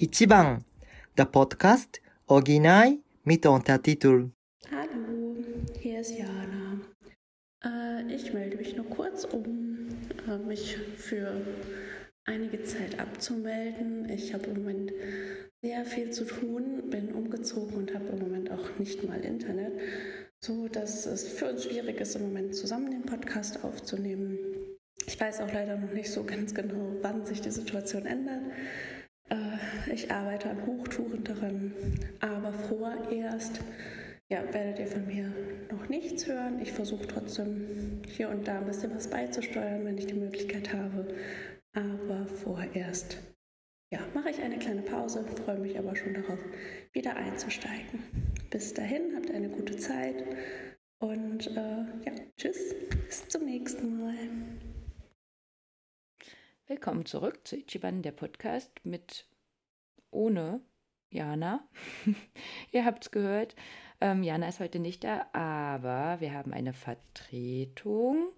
1番 Der Podcast Original mit Untertitel Hallo, hier ist Jana. Äh, ich melde mich nur kurz, um äh, mich für einige Zeit abzumelden. Ich habe im Moment sehr viel zu tun, bin umgezogen und habe im Moment auch nicht mal Internet, so dass es für uns schwierig ist, im Moment zusammen den Podcast aufzunehmen. Ich weiß auch leider noch nicht so ganz genau, wann sich die Situation ändert. Äh, ich arbeite an Hochtouren daran, aber vorerst ja, werdet ihr von mir noch nichts hören. Ich versuche trotzdem hier und da ein bisschen was beizusteuern, wenn ich die Möglichkeit habe. Aber vorerst ja, mache ich eine kleine Pause, freue mich aber schon darauf, wieder einzusteigen. Bis dahin, habt eine gute Zeit und äh, ja, tschüss, bis zum nächsten Mal. Willkommen zurück zu Ichiban, der Podcast mit ohne Jana. Ihr habt es gehört. Ähm, Jana ist heute nicht da, aber wir haben eine Vertretung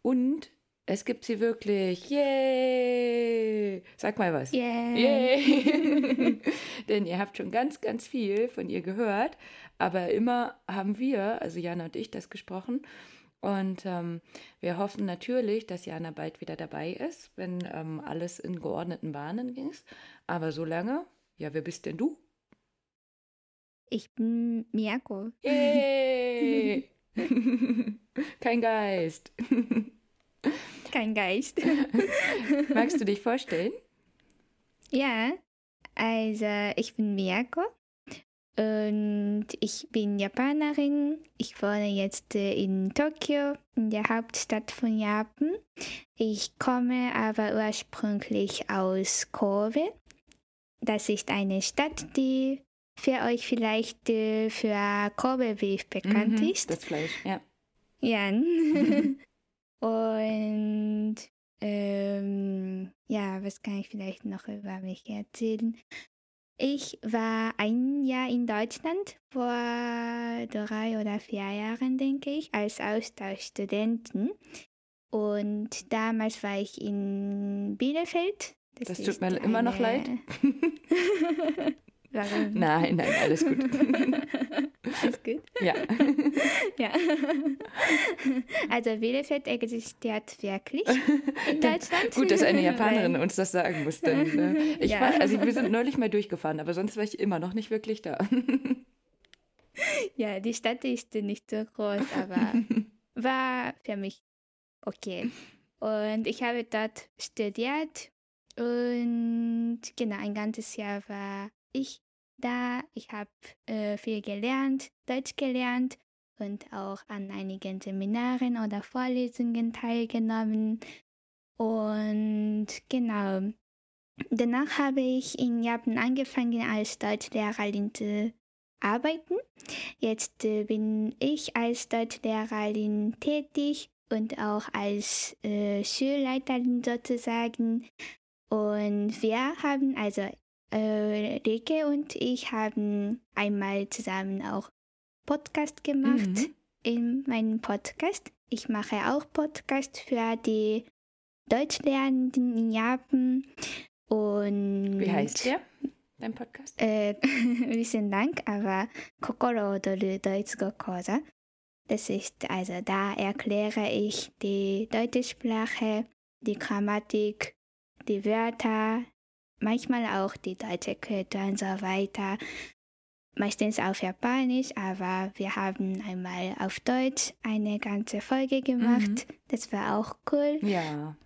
und es gibt sie wirklich. Yay! Sag mal was. Yay! Yay! Denn ihr habt schon ganz, ganz viel von ihr gehört, aber immer haben wir, also Jana und ich, das gesprochen. Und ähm, wir hoffen natürlich, dass Jana bald wieder dabei ist, wenn ähm, alles in geordneten Bahnen ging. Aber solange, ja, wer bist denn du? Ich bin Miyako. Yay! Kein Geist. Kein Geist. Magst du dich vorstellen? ja, also ich bin Miyako und ich bin Japanerin. Ich wohne jetzt äh, in Tokio, in der Hauptstadt von Japan. Ich komme aber ursprünglich aus Kobe. Das ist eine Stadt, die für euch vielleicht äh, für Kobe Beef bekannt Mhm, ist. Das Fleisch, ja. Ja. Und ähm, ja, was kann ich vielleicht noch über mich erzählen? Ich war ein Jahr in Deutschland, vor drei oder vier Jahren, denke ich, als Austauschstudentin. Und damals war ich in Bielefeld. Das tut ist mir immer noch leid. Nein, nein, alles gut. Alles gut. ja. Ja. Also Bielefeld existiert wirklich in Deutschland. Gut, dass eine Japanerin uns das sagen muss. Denn, äh, ich Ja. war, also wir sind neulich mal durchgefahren, aber sonst war ich immer noch nicht wirklich da. Ja, die Stadt ist nicht so groß, aber war für mich okay. Und ich habe dort studiert und genau ein ganzes Jahr war ich da. Ich habe äh, viel gelernt, Deutsch gelernt und auch an einigen Seminaren oder Vorlesungen teilgenommen. Und genau, danach habe ich in Japan angefangen als Deutschlehrerin zu arbeiten. Jetzt äh, bin ich als Deutschlehrerin tätig und auch als äh, Schulleiterin sozusagen. Und wir haben, also äh, Rike und ich haben einmal zusammen auch Podcast gemacht Mhm. in meinem Podcast. Ich mache auch Podcast für die Deutschlernenden in Japan. Und Wie heißt der, dein Podcast? äh, vielen Dank, aber Kokoro Odoru Deutschgo Kosa. Das ist, also da erkläre ich die deutsche Sprache, die Grammatik, die Wörter, manchmal auch die deutsche Kultur und so weiter. Meistens auf Japanisch, aber wir haben einmal auf Deutsch eine ganze Folge gemacht. Das war auch cool Ja,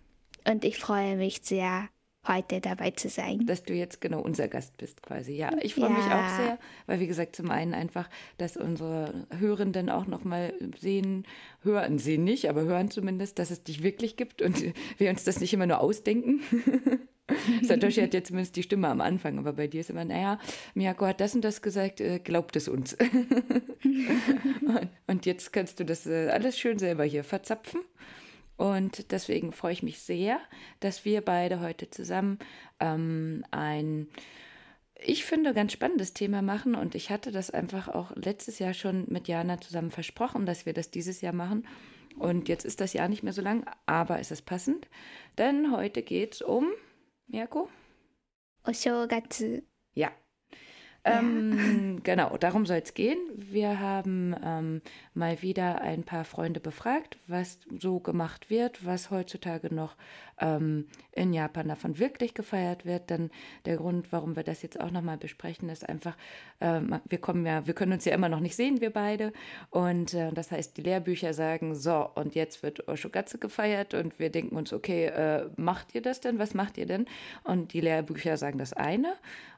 und ich freue mich sehr, heute dabei zu sein. dass du jetzt genau unser Gast bist quasi. Ja, ich freue mich Ja. auch sehr, weil wie gesagt, zum einen einfach, dass unsere Hörenden auch nochmal sehen, hören sie nicht, aber hören zumindest, dass es dich wirklich gibt und wir uns das nicht immer nur ausdenken. Satoshi hat ja zumindest die Stimme am Anfang, aber bei dir ist immer, naja, Miyako hat das und das gesagt, äh, glaubt es uns. und, und jetzt kannst du das äh, alles schön selber hier verzapfen. Und deswegen freue ich mich sehr, dass wir beide heute zusammen ähm, ein, ich finde, ganz spannendes Thema machen. Und ich hatte das einfach auch letztes Jahr schon mit Jana zusammen versprochen, dass wir das dieses Jahr machen. Und jetzt ist das Jahr nicht mehr so lang, aber es ist passend. Denn heute geht es um, Mirko? お正月 Ja. Ähm, genau, darum soll es gehen. Wir haben ähm, mal wieder ein paar Freunde befragt, was so gemacht wird, was heutzutage noch ähm, in Japan davon wirklich gefeiert wird. Denn der Grund, warum wir das jetzt auch nochmal besprechen, ist einfach, ähm, wir kommen ja, wir können uns ja immer noch nicht sehen, wir beide. Und äh, das heißt, die Lehrbücher sagen, so, und jetzt wird Oshogatsu gefeiert und wir denken uns, okay, äh, macht ihr das denn? Was macht ihr denn? Und die Lehrbücher sagen das eine.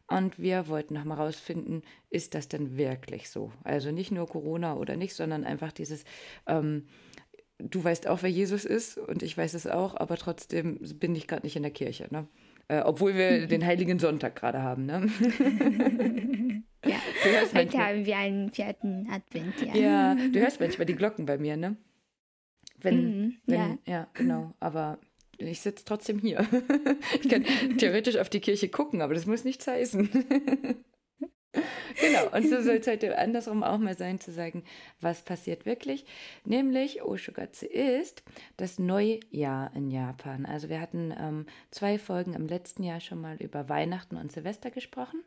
Und wir wollten nochmal rausfinden, ist das denn wirklich so? Also nicht nur Corona oder nicht, sondern einfach dieses, ähm, du weißt auch, wer Jesus ist und ich weiß es auch, aber trotzdem bin ich gerade nicht in der Kirche. Ne? Äh, obwohl wir den Heiligen Sonntag gerade haben. Ne? ja, heute haben wir einen vierten Advent. Ja. ja, du hörst manchmal die Glocken bei mir, ne? Wenn, mhm, wenn, ja. ja, genau. Aber ich sitze trotzdem hier. ich kann theoretisch auf die Kirche gucken, aber das muss nichts heißen. genau, und so soll es heute andersrum auch mal sein, zu sagen, was passiert wirklich. Nämlich, Oshogatsu ist das Neujahr in Japan. Also wir hatten ähm, zwei Folgen im letzten Jahr schon mal über Weihnachten und Silvester gesprochen.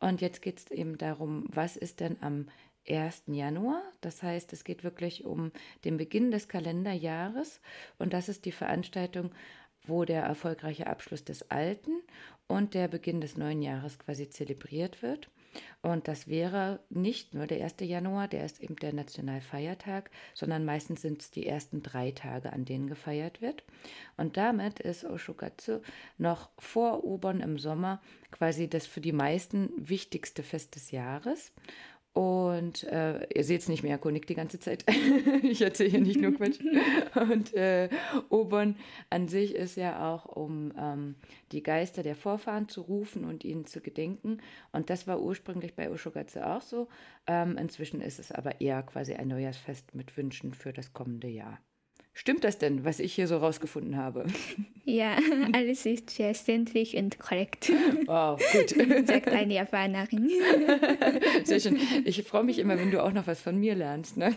Und jetzt geht es eben darum, was ist denn am 1. Januar. Das heißt, es geht wirklich um den Beginn des Kalenderjahres und das ist die Veranstaltung, wo der erfolgreiche Abschluss des alten und der Beginn des neuen Jahres quasi zelebriert wird. Und das wäre nicht nur der 1. Januar, der ist eben der Nationalfeiertag, sondern meistens sind es die ersten drei Tage, an denen gefeiert wird. Und damit ist Oshogatsu noch vor Obon im Sommer quasi das für die meisten wichtigste Fest des Jahres. Und äh, ihr seht es nicht mehr, Konik die ganze Zeit. ich erzähle hier nicht nur Quatsch. Und äh, Obon an sich ist ja auch, um ähm, die Geister der Vorfahren zu rufen und ihnen zu gedenken. Und das war ursprünglich bei Oshogatsu auch so. Ähm, inzwischen ist es aber eher quasi ein Neujahrsfest mit Wünschen für das kommende Jahr. Stimmt das denn, was ich hier so rausgefunden habe? Ja, alles ist verständlich und korrekt. Wow, gut. Sagt eine Japanerin. Sehr schön. Ich freue mich immer, wenn du auch noch was von mir lernst. Ne?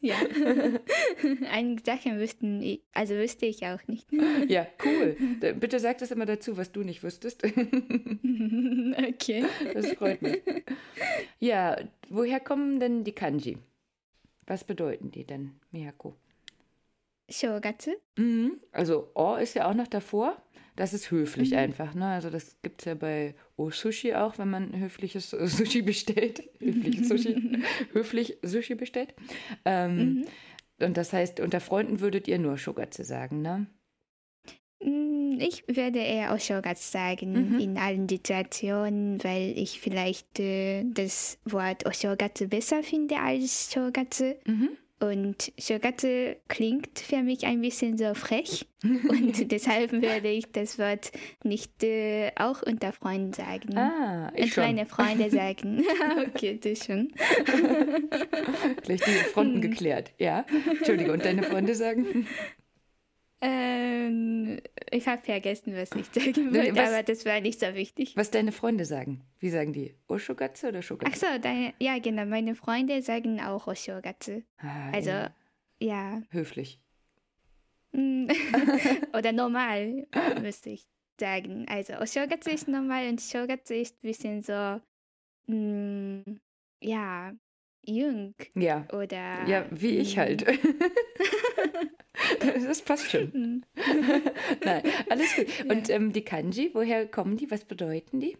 Ja. Einige Sachen wüssten, also wüsste ich auch nicht. Ja, cool. Bitte sag das immer dazu, was du nicht wüsstest. Okay. Das freut mich. Ja, woher kommen denn die Kanji? Was bedeuten die denn, Miyako? Shogatsu? Mhm. Also O ist ja auch noch davor. Das ist höflich mhm. einfach. Ne? Also das gibt es ja bei O-Sushi auch, wenn man höfliches Sushi bestellt. Höfliches Sushi. höflich Sushi bestellt. Ähm, mhm. Und das heißt, unter Freunden würdet ihr nur Shogatsu sagen, ne? Ich würde eher Shogatsu sagen mhm. in allen Situationen, weil ich vielleicht äh, das Wort Oshogatsu besser finde als Shogatsu. Mhm. Und Shogatsu klingt für mich ein bisschen so frech und deshalb würde ich das Wort nicht äh, auch unter Freunden sagen. Ah, ich und schon. meine Freunde sagen. okay, du schon. Gleich die Fronten geklärt, ja. Entschuldige, und deine Freunde sagen? Ähm, ich habe vergessen, was ich sagen wollte, aber das war nicht so wichtig. Was deine Freunde sagen? Wie sagen die? Oshogatsu oder Shogatsu? Ach so, deine, ja genau, meine Freunde sagen auch Oshogatsu. Ah, also, ja. ja. Höflich. Mm. oder normal, müsste ich sagen. Also, Oshogatsu ist normal und Shogatsu ist ein bisschen so, mh, mm, ja, jung. Ja. Oder. Ja, wie ich halt. das passt schon. Hm. Nein, alles gut. Und ähm, die Kanji, woher kommen die? Was bedeuten die?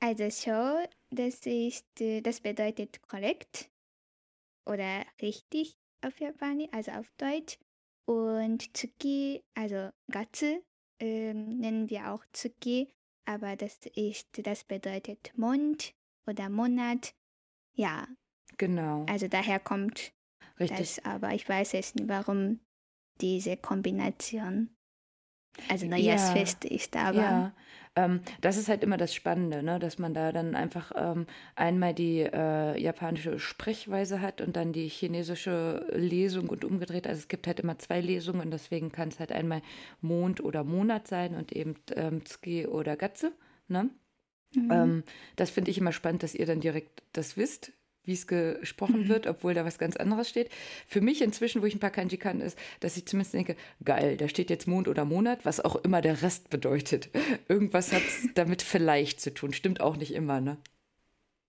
Also Show, das ist, äh, das bedeutet korrekt oder richtig auf Japanisch, also auf Deutsch. Und Tsuki, also Gatsu, ähm, nennen wir auch Tsuki, aber das ist, das bedeutet Mond oder Monat. Ja. Genau. Also daher kommt Richtig. Das, aber ich weiß es nicht, warum diese Kombination, also Neujahrsfest ja, ist, aber. Ja. Ähm, das ist halt immer das Spannende, ne? dass man da dann einfach ähm, einmal die äh, japanische Sprechweise hat und dann die chinesische Lesung und umgedreht. Also es gibt halt immer zwei Lesungen und deswegen kann es halt einmal Mond oder Monat sein und eben ähm, Tsuki oder Gatze. Ne? Mhm. Ähm, das finde ich immer spannend, dass ihr dann direkt das wisst, wie es gesprochen Mhm. wird, obwohl da was ganz anderes steht. Für mich inzwischen, wo ich ein paar Kanji kann, ist, dass ich zumindest denke, geil, da steht jetzt Mond oder Monat, was auch immer der Rest bedeutet. Irgendwas hat es damit vielleicht zu tun. Stimmt auch nicht immer, ne?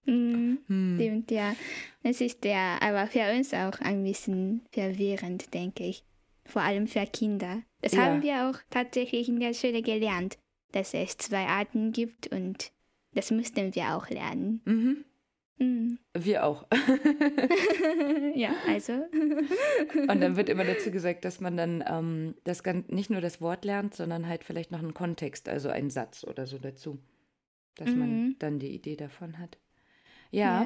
Mhm. Hm. Stimmt, ja. Es ist ja aber für uns auch ein bisschen verwirrend, denke ich. Vor allem für Kinder. Das Ja. haben wir auch tatsächlich in der Schule gelernt, dass es zwei Arten gibt und das müssten wir auch lernen. Mhm. Mhm. Wir auch. ja, also. Und dann wird immer dazu gesagt, dass man dann ähm, das ganz, nicht nur das Wort lernt, sondern halt vielleicht noch einen Kontext, also einen Satz oder so dazu. Dass man Mhm. dann die Idee davon hat. Ja,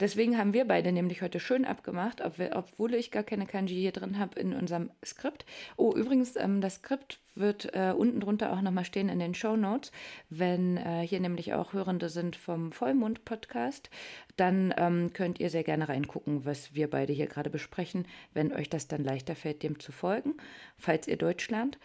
deswegen haben wir beide nämlich heute schön abgemacht, ob wir, obwohl ich gar keine Kanji hier drin habe in unserem Skript. Oh, übrigens, ähm, das Skript wird äh, unten drunter auch nochmal stehen in den Show Notes. Wenn äh, hier nämlich auch Hörende sind vom Vollmond-Podcast, dann ähm, könnt ihr sehr gerne reingucken, was wir beide hier gerade besprechen, wenn euch das dann leichter fällt, dem zu folgen, falls ihr Deutsch lernt.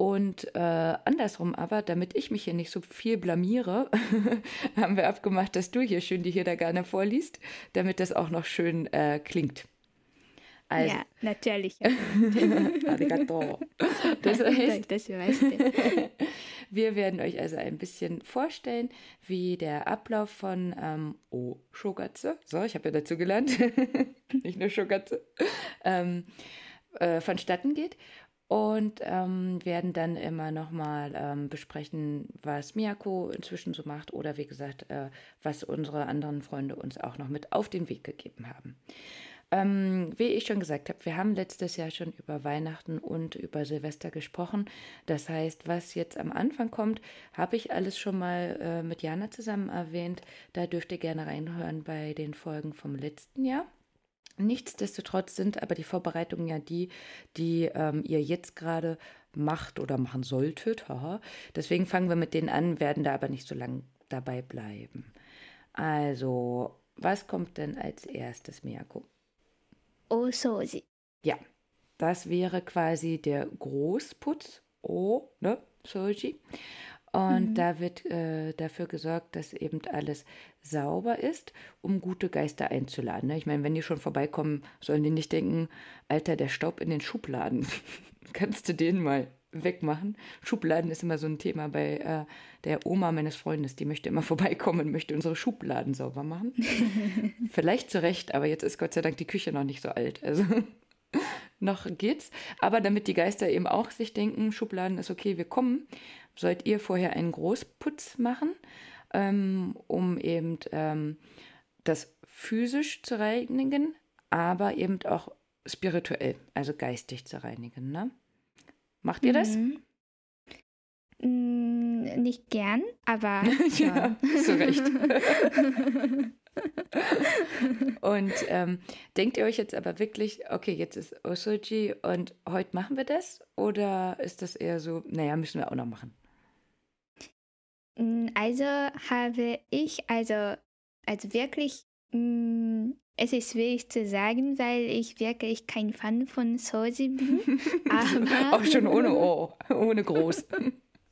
Und äh, andersrum aber, damit ich mich hier nicht so viel blamiere, haben wir abgemacht, dass du hier schön die hier da gerne vorliest, damit das auch noch schön äh, klingt. Also, ja, natürlich. arigato. Das heißt, das wir werden euch also ein bisschen vorstellen, wie der Ablauf von ähm, Oh Shogatsu, so, ich habe ja dazu gelernt, nicht nur Shogatsu, ähm, äh, vonstatten geht. Und ähm, werden dann immer nochmal ähm, besprechen, was Miyako inzwischen so macht oder wie gesagt, äh, was unsere anderen Freunde uns auch noch mit auf den Weg gegeben haben. Ähm, wie ich schon gesagt habe, wir haben letztes Jahr schon über Weihnachten und über Silvester gesprochen. Das heißt, was jetzt am Anfang kommt, habe ich alles schon mal äh, mit Jana zusammen erwähnt. Da dürft ihr gerne reinhören bei den Folgen vom letzten Jahr. Nichtsdestotrotz sind aber die Vorbereitungen ja die, die ähm, ihr jetzt gerade macht oder machen solltet. Haha. Deswegen fangen wir mit denen an, werden da aber nicht so lange dabei bleiben. Also, was kommt denn als erstes, Miyako? Oh, Soji. Ja, das wäre quasi der Großputz, O, ne, Soji. Und Mhm. da wird äh, dafür gesorgt, dass eben alles sauber ist, um gute Geister einzuladen. Ne? Ich meine, wenn die schon vorbeikommen, sollen die nicht denken, Alter, der Staub in den Schubladen. Kannst du den mal wegmachen? Schubladen ist immer so ein Thema bei äh, der Oma meines Freundes. Die möchte immer vorbeikommen und möchte unsere Schubladen sauber machen. Vielleicht zu Recht, aber jetzt ist Gott sei Dank die Küche noch nicht so alt. Also noch geht's. Aber damit die Geister eben auch sich denken, Schubladen ist okay, wir kommen, sollt ihr vorher einen Großputz machen, ähm, um eben ähm, das physisch zu reinigen, aber eben auch spirituell, also geistig zu reinigen. Ne? Macht ihr das? Mhm. Mm, Nicht gern, aber Ja, zu Recht. Und ähm, denkt ihr euch jetzt aber wirklich, okay, jetzt ist Osoji und heute machen wir das? Oder ist das eher so, naja, müssen wir auch noch machen? Mm, Also habe ich, also, also wirklich, mm, es ist schwierig zu sagen, weil ich wirklich kein Fan von Soji bin. Aber auch schon ohne O, ohne Groß.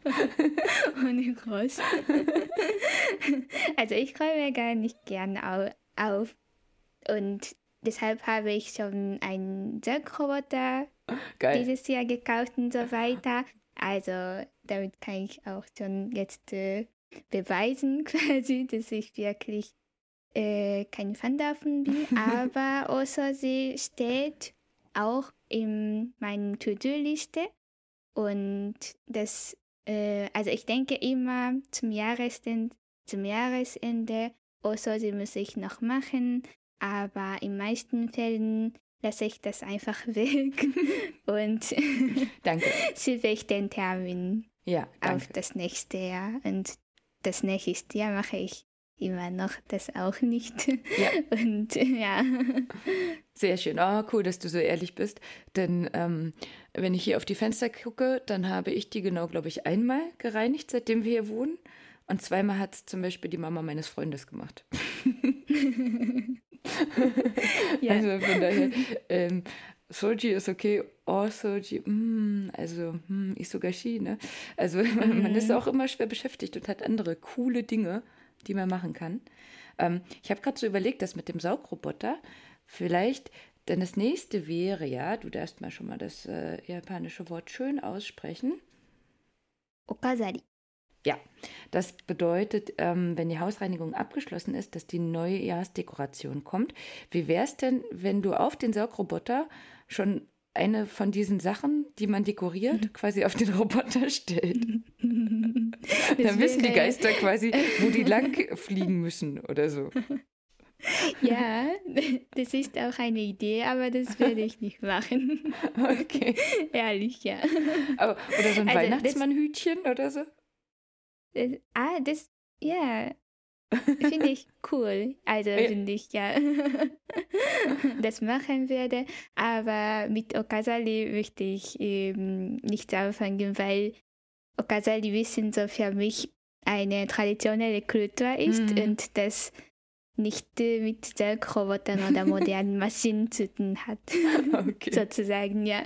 ohne groß. also ich räume gar nicht gern au auf. Und deshalb habe ich schon einen Saugroboter dieses Jahr gekauft und so weiter. Also damit kann ich auch schon jetzt äh, beweisen quasi, dass ich wirklich äh, kein Fan davon bin. Aber außer sie steht auch in meiner To-Do-Liste. Und das, äh, also ich denke immer zum Jahresende, zum Jahresende, außer sie muss ich noch machen. Aber in meisten Fällen lasse ich das einfach weg und Danke. schiebe ich den Termin Ja, auf das nächste Jahr. Und das nächste Jahr mache ich immer noch das auch nicht. Ja. Und ja. Sehr schön. Oh, cool, dass du so ehrlich bist. Denn ähm, wenn ich hier auf die Fenster gucke, dann habe ich die genau, glaube ich, einmal gereinigt, seitdem wir hier wohnen. Und zweimal hat es zum Beispiel die Mama meines Freundes gemacht. ja. Also von daher, ähm, Soji ist okay, oh Soji, mm, also mm, Isogashi, ne? Also man ist Mhm. auch immer schwer beschäftigt und hat andere coole Dinge, die man machen kann. Ähm, ich habe gerade so überlegt, dass mit dem Saugroboter vielleicht, denn das nächste wäre ja, du darfst mal schon mal das äh, japanische Wort schön aussprechen. Okazari. Ja, das bedeutet, ähm, wenn die Hausreinigung abgeschlossen ist, dass die Neujahrsdekoration kommt. Wie wäre es denn, wenn du auf den Saugroboter schon eine von diesen Sachen, die man dekoriert, quasi auf den Roboter stellt? Dann wissen die Geister quasi, wo die lang fliegen müssen oder so. Ja, das ist auch eine Idee, aber das werde ich nicht machen. Okay. Ehrlich, ja. Aber, oder so ein Also, Weihnachtsmannhütchen oder so? Das, ah, das, ja, finde ich cool. Also Ja. finde ich, ja, das machen würde. Aber mit Okazali möchte ich eben nicht anfangen, weil Okazali Wissen so für mich eine traditionelle Kultur ist Mhm. und das nicht äh, mit Selbstrobotern oder modernen Maschinen zu tun hat. Okay. sozusagen, ja.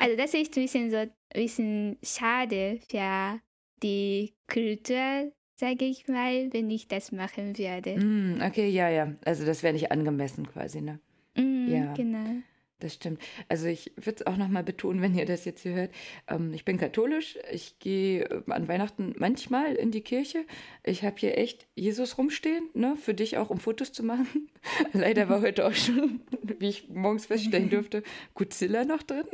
Also das ist ein bisschen so ein bisschen schade für die Kultur, sage ich mal, wenn ich das machen würde. Mm, okay, ja, ja. Also das wäre nicht angemessen quasi, ne? Mm, Ja. Genau. Das stimmt. Also ich würde es auch nochmal betonen, wenn ihr das jetzt hier hört. Ähm, ich bin katholisch. Ich gehe äh, an Weihnachten manchmal in die Kirche. Ich habe hier echt Jesus rumstehen, ne? Für dich auch, um Fotos zu machen. Leider war heute auch schon, wie ich morgens feststellen durfte, Godzilla noch drin.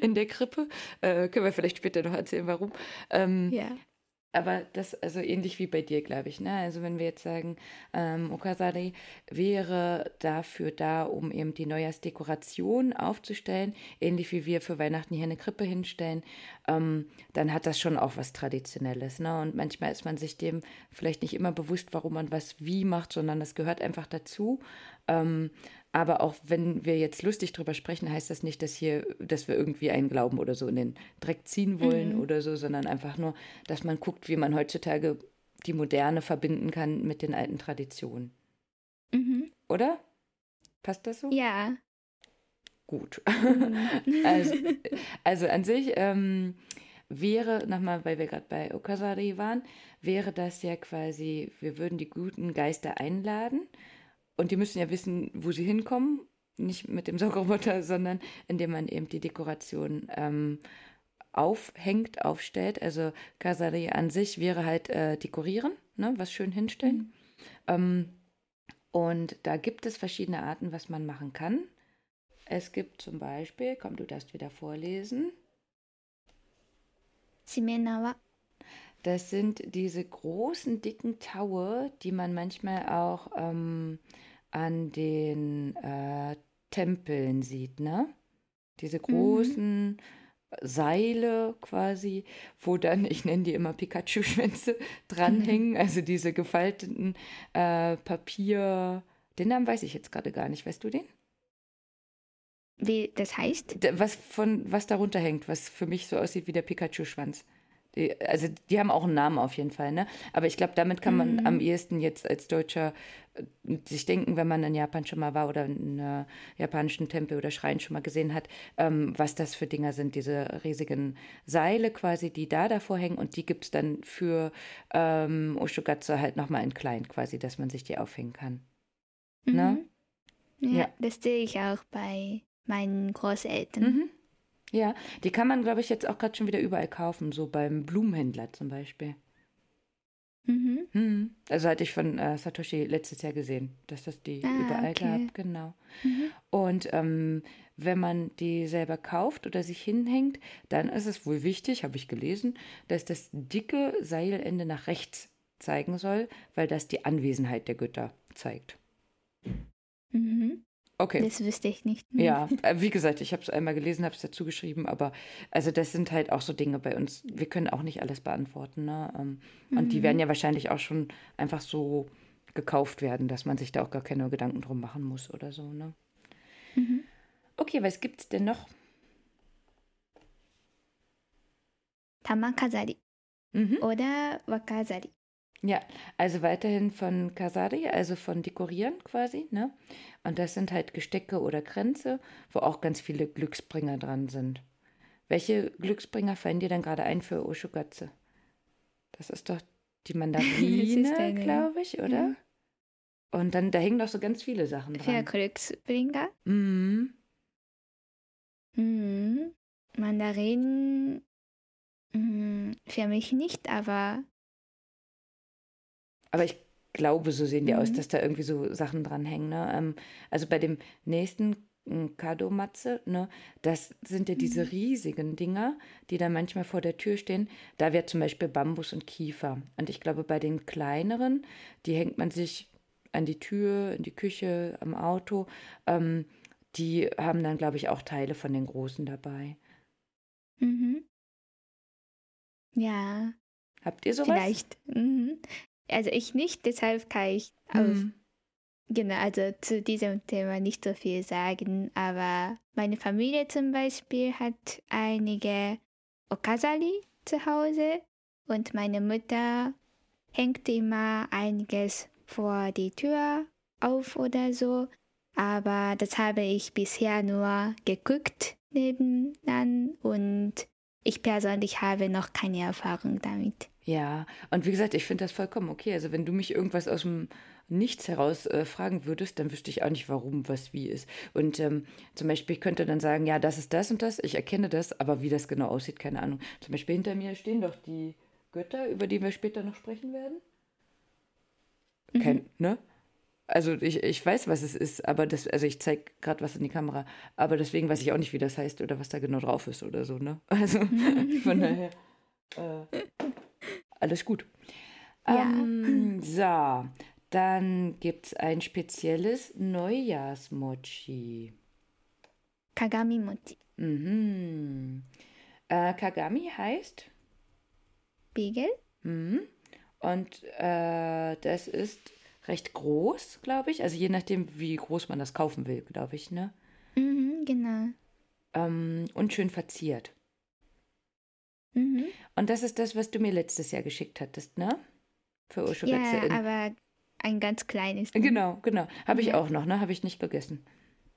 In der Krippe. Äh, können wir vielleicht später noch erzählen, warum. Ähm, Ja. Aber das, also ähnlich wie bei dir, glaube ich. Ne? Also wenn wir jetzt sagen, ähm, Okazari wäre dafür da, um eben die Neujahrsdekoration aufzustellen, ähnlich wie wir für Weihnachten hier eine Krippe hinstellen, ähm, dann hat das schon auch was Traditionelles. Ne? Und manchmal ist man sich dem vielleicht nicht immer bewusst, warum man was wie macht, sondern das gehört einfach dazu. Ähm, aber auch wenn wir jetzt lustig drüber sprechen, heißt das nicht, dass hier, dass wir irgendwie einen Glauben oder so in den Dreck ziehen wollen Mhm. oder so, sondern einfach nur, dass man guckt, wie man heutzutage die Moderne verbinden kann mit den alten Traditionen. Mhm. Oder? Passt das so? Ja. Gut. Mhm. Also, also an sich ähm, wäre, nochmal, weil wir gerade bei Okazari waren, wäre das ja quasi, wir würden die guten Geister einladen und die müssen ja wissen, wo sie hinkommen. Nicht mit dem Saugroboter, sondern indem man eben die Dekoration ähm, aufhängt, aufstellt. Also Kasari an sich wäre halt äh, dekorieren, ne, was schön hinstellen. Ähm, und da gibt es verschiedene Arten, was man machen kann. Es gibt zum Beispiel, komm, du darfst wieder vorlesen. Shimenawa. Das sind diese großen, dicken Taue, die man manchmal auch ähm, an den äh, Tempeln sieht, ne? Diese großen Seile quasi, wo dann, ich nenne die immer Pikachu-Schwänze, dranhängen, also diese gefalteten äh, Papier. Den Namen weiß ich jetzt gerade gar nicht. Weißt du den? Wie das heißt? Was von was darunter hängt, was für mich so aussieht wie der Pikachu-Schwanz. Die, also die haben auch einen Namen auf jeden Fall, ne? Aber ich glaube, damit kann man Mhm. am ehesten jetzt als Deutscher äh, sich denken, wenn man in Japan schon mal war oder einen äh, japanischen Tempel oder Schrein schon mal gesehen hat, ähm, was das für Dinger sind, diese riesigen Seile quasi, die da davor hängen und die gibt es dann für ähm, Oshogatsu halt nochmal in klein quasi, dass man sich die aufhängen kann. Ne? Mhm. Ja, Ja. das sehe ich auch bei meinen Großeltern. Mhm. Ja, die kann man, glaube ich, jetzt auch gerade schon wieder überall kaufen, so beim Blumenhändler zum Beispiel. Mhm. Mhm. Also hatte ich von äh, Satoshi letztes Jahr gesehen, dass das die Ah, überall okay. gab, genau. Mhm. Und ähm, wenn man die selber kauft oder sich hinhängt, dann ist es wohl wichtig, habe ich gelesen, dass das dicke Seilende nach rechts zeigen soll, weil das die Anwesenheit der Götter zeigt. Mhm. Okay. Das wüsste ich nicht. Ja, äh, wie gesagt, ich habe es einmal gelesen, habe es dazu geschrieben, aber also das sind halt auch so Dinge bei uns. Wir können auch nicht alles beantworten, ne? Ähm, Und die Mhm. werden ja wahrscheinlich auch schon einfach so gekauft werden, dass man sich da auch gar keine Gedanken drum machen muss oder so, ne? Mhm. Okay, was gibt's denn noch? Tamakazari Mhm. oder Wakazari. Ja, also weiterhin von Kasari, also von Dekorieren quasi, ne? Und das sind halt Gestecke oder Kränze, wo auch ganz viele Glücksbringer dran sind. Welche Glücksbringer fallen dir dann gerade ein für Oshogatsu? Das ist doch die Mandarine, eine- glaube ich, oder? Ja. Und dann, da hängen doch so ganz viele Sachen Für dran. Glücksbringer. Mhm. Mhm. Mandarinen mm, für mich nicht, aber Aber ich glaube, so sehen die aus, Mhm. dass da irgendwie so Sachen dran hängen. Ne? Ähm, also bei dem nächsten mm, Kadomatze, ne, das sind ja diese Mhm. riesigen Dinger, die da manchmal vor der Tür stehen. Da wäre zum Beispiel Bambus und Kiefer. Und ich glaube, bei den kleineren, die hängt man sich an die Tür, in die Küche, am Auto. Ähm, die haben dann, glaube ich, auch Teile von den großen dabei. mhm. ja, Habt ihr sowas? vielleicht. Mhm. Also ich nicht, deshalb kann ich auf, Mhm. genau, also zu diesem Thema nicht so viel sagen, aber meine Familie zum Beispiel hat einige Okazali zu Hause und meine Mutter hängt immer einiges vor die Tür auf oder so, aber das habe ich bisher nur geguckt nebenan und ich persönlich habe noch keine Erfahrung damit. Ja, und wie gesagt, ich finde das vollkommen okay. Also wenn du mich irgendwas aus dem Nichts heraus äh, fragen würdest, dann wüsste ich auch nicht, warum was wie ist. Und ähm, zum Beispiel, ich könnte dann sagen, ja, das ist das und das, ich erkenne das, aber wie das genau aussieht, keine Ahnung. Zum Beispiel hinter mir stehen doch die Götter, über die wir später noch sprechen werden. Kein, ne? Also ich, ich weiß, was es ist, aber das, also ich zeige gerade was in die Kamera, aber deswegen weiß ich auch nicht, wie das heißt oder was da genau drauf ist oder so, ne? Also von daher äh, alles gut. Ja. Ähm, so, dann gibt es ein spezielles Neujahrsmochi. Kagami Mochi. Mhm. Äh, Kagami heißt Spiegel? Mhm. Und äh, das ist recht groß, glaube ich. Also je nachdem, wie groß man das kaufen will, glaube ich, ne? Mhm, genau. Ähm, und schön verziert. Mhm. Und das ist das, was du mir letztes Jahr geschickt hattest, ne? Für Urschuwechsel. Ja, in- aber ein ganz kleines. Ding. Genau, genau. Habe ich Ja. auch noch, ne? Habe ich nicht gegessen.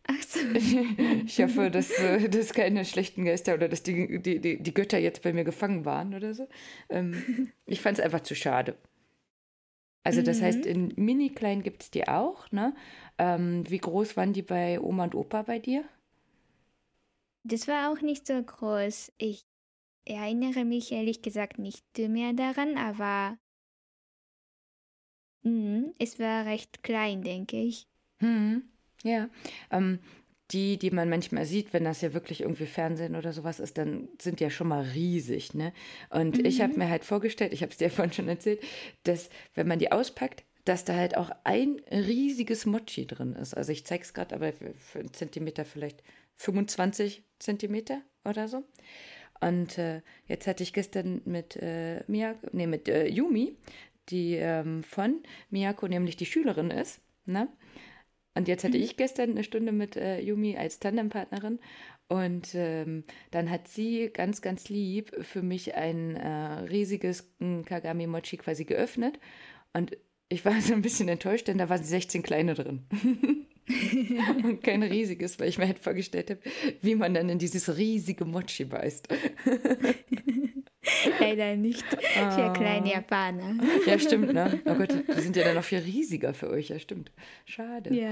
Ach so. Ich hoffe, dass, äh, dass keine schlechten Geister oder dass die, die, die, die Götter jetzt bei mir gefangen waren oder so. Ähm, ich fand es einfach zu schade. Also das Mhm. heißt, in mini klein gibt es die auch, ne? Ähm, wie groß waren die bei Oma und Opa bei dir? Das war auch nicht so groß. Ich erinnere mich ehrlich gesagt nicht mehr daran, aber mhm, es war recht klein, denke ich. Hm, ja. Ähm, die, die man manchmal sieht, wenn das ja wirklich irgendwie Fernsehen oder sowas ist, dann sind die ja schon mal riesig, ne? Und ich habe Mhm. mir halt vorgestellt, ich habe es dir vorhin schon erzählt, dass wenn man die auspackt, dass da halt auch ein riesiges Mochi drin ist. Also ich zeige es gerade, aber für einen Zentimeter vielleicht 25 Zentimeter oder so. Und äh, jetzt hatte ich gestern mit äh, Miyako, nee, mit äh, Yumi, die ähm, von Miyako nämlich die Schülerin ist, ne? Und jetzt hatte ich gestern eine Stunde mit äh, Yumi als Tandempartnerin und ähm, dann hat sie ganz, ganz lieb für mich ein äh, riesiges Kagami Mochi quasi geöffnet und ich war so ein bisschen enttäuscht, denn da waren 16 kleine drin. und kein riesiges, weil ich mir halt vorgestellt habe, wie man dann in dieses riesige Mochi beißt. Leider nicht für kleine Japaner. Ja, stimmt, ne? Oh Gott, die sind ja dann noch viel riesiger für euch, ja, stimmt. Schade. Ja.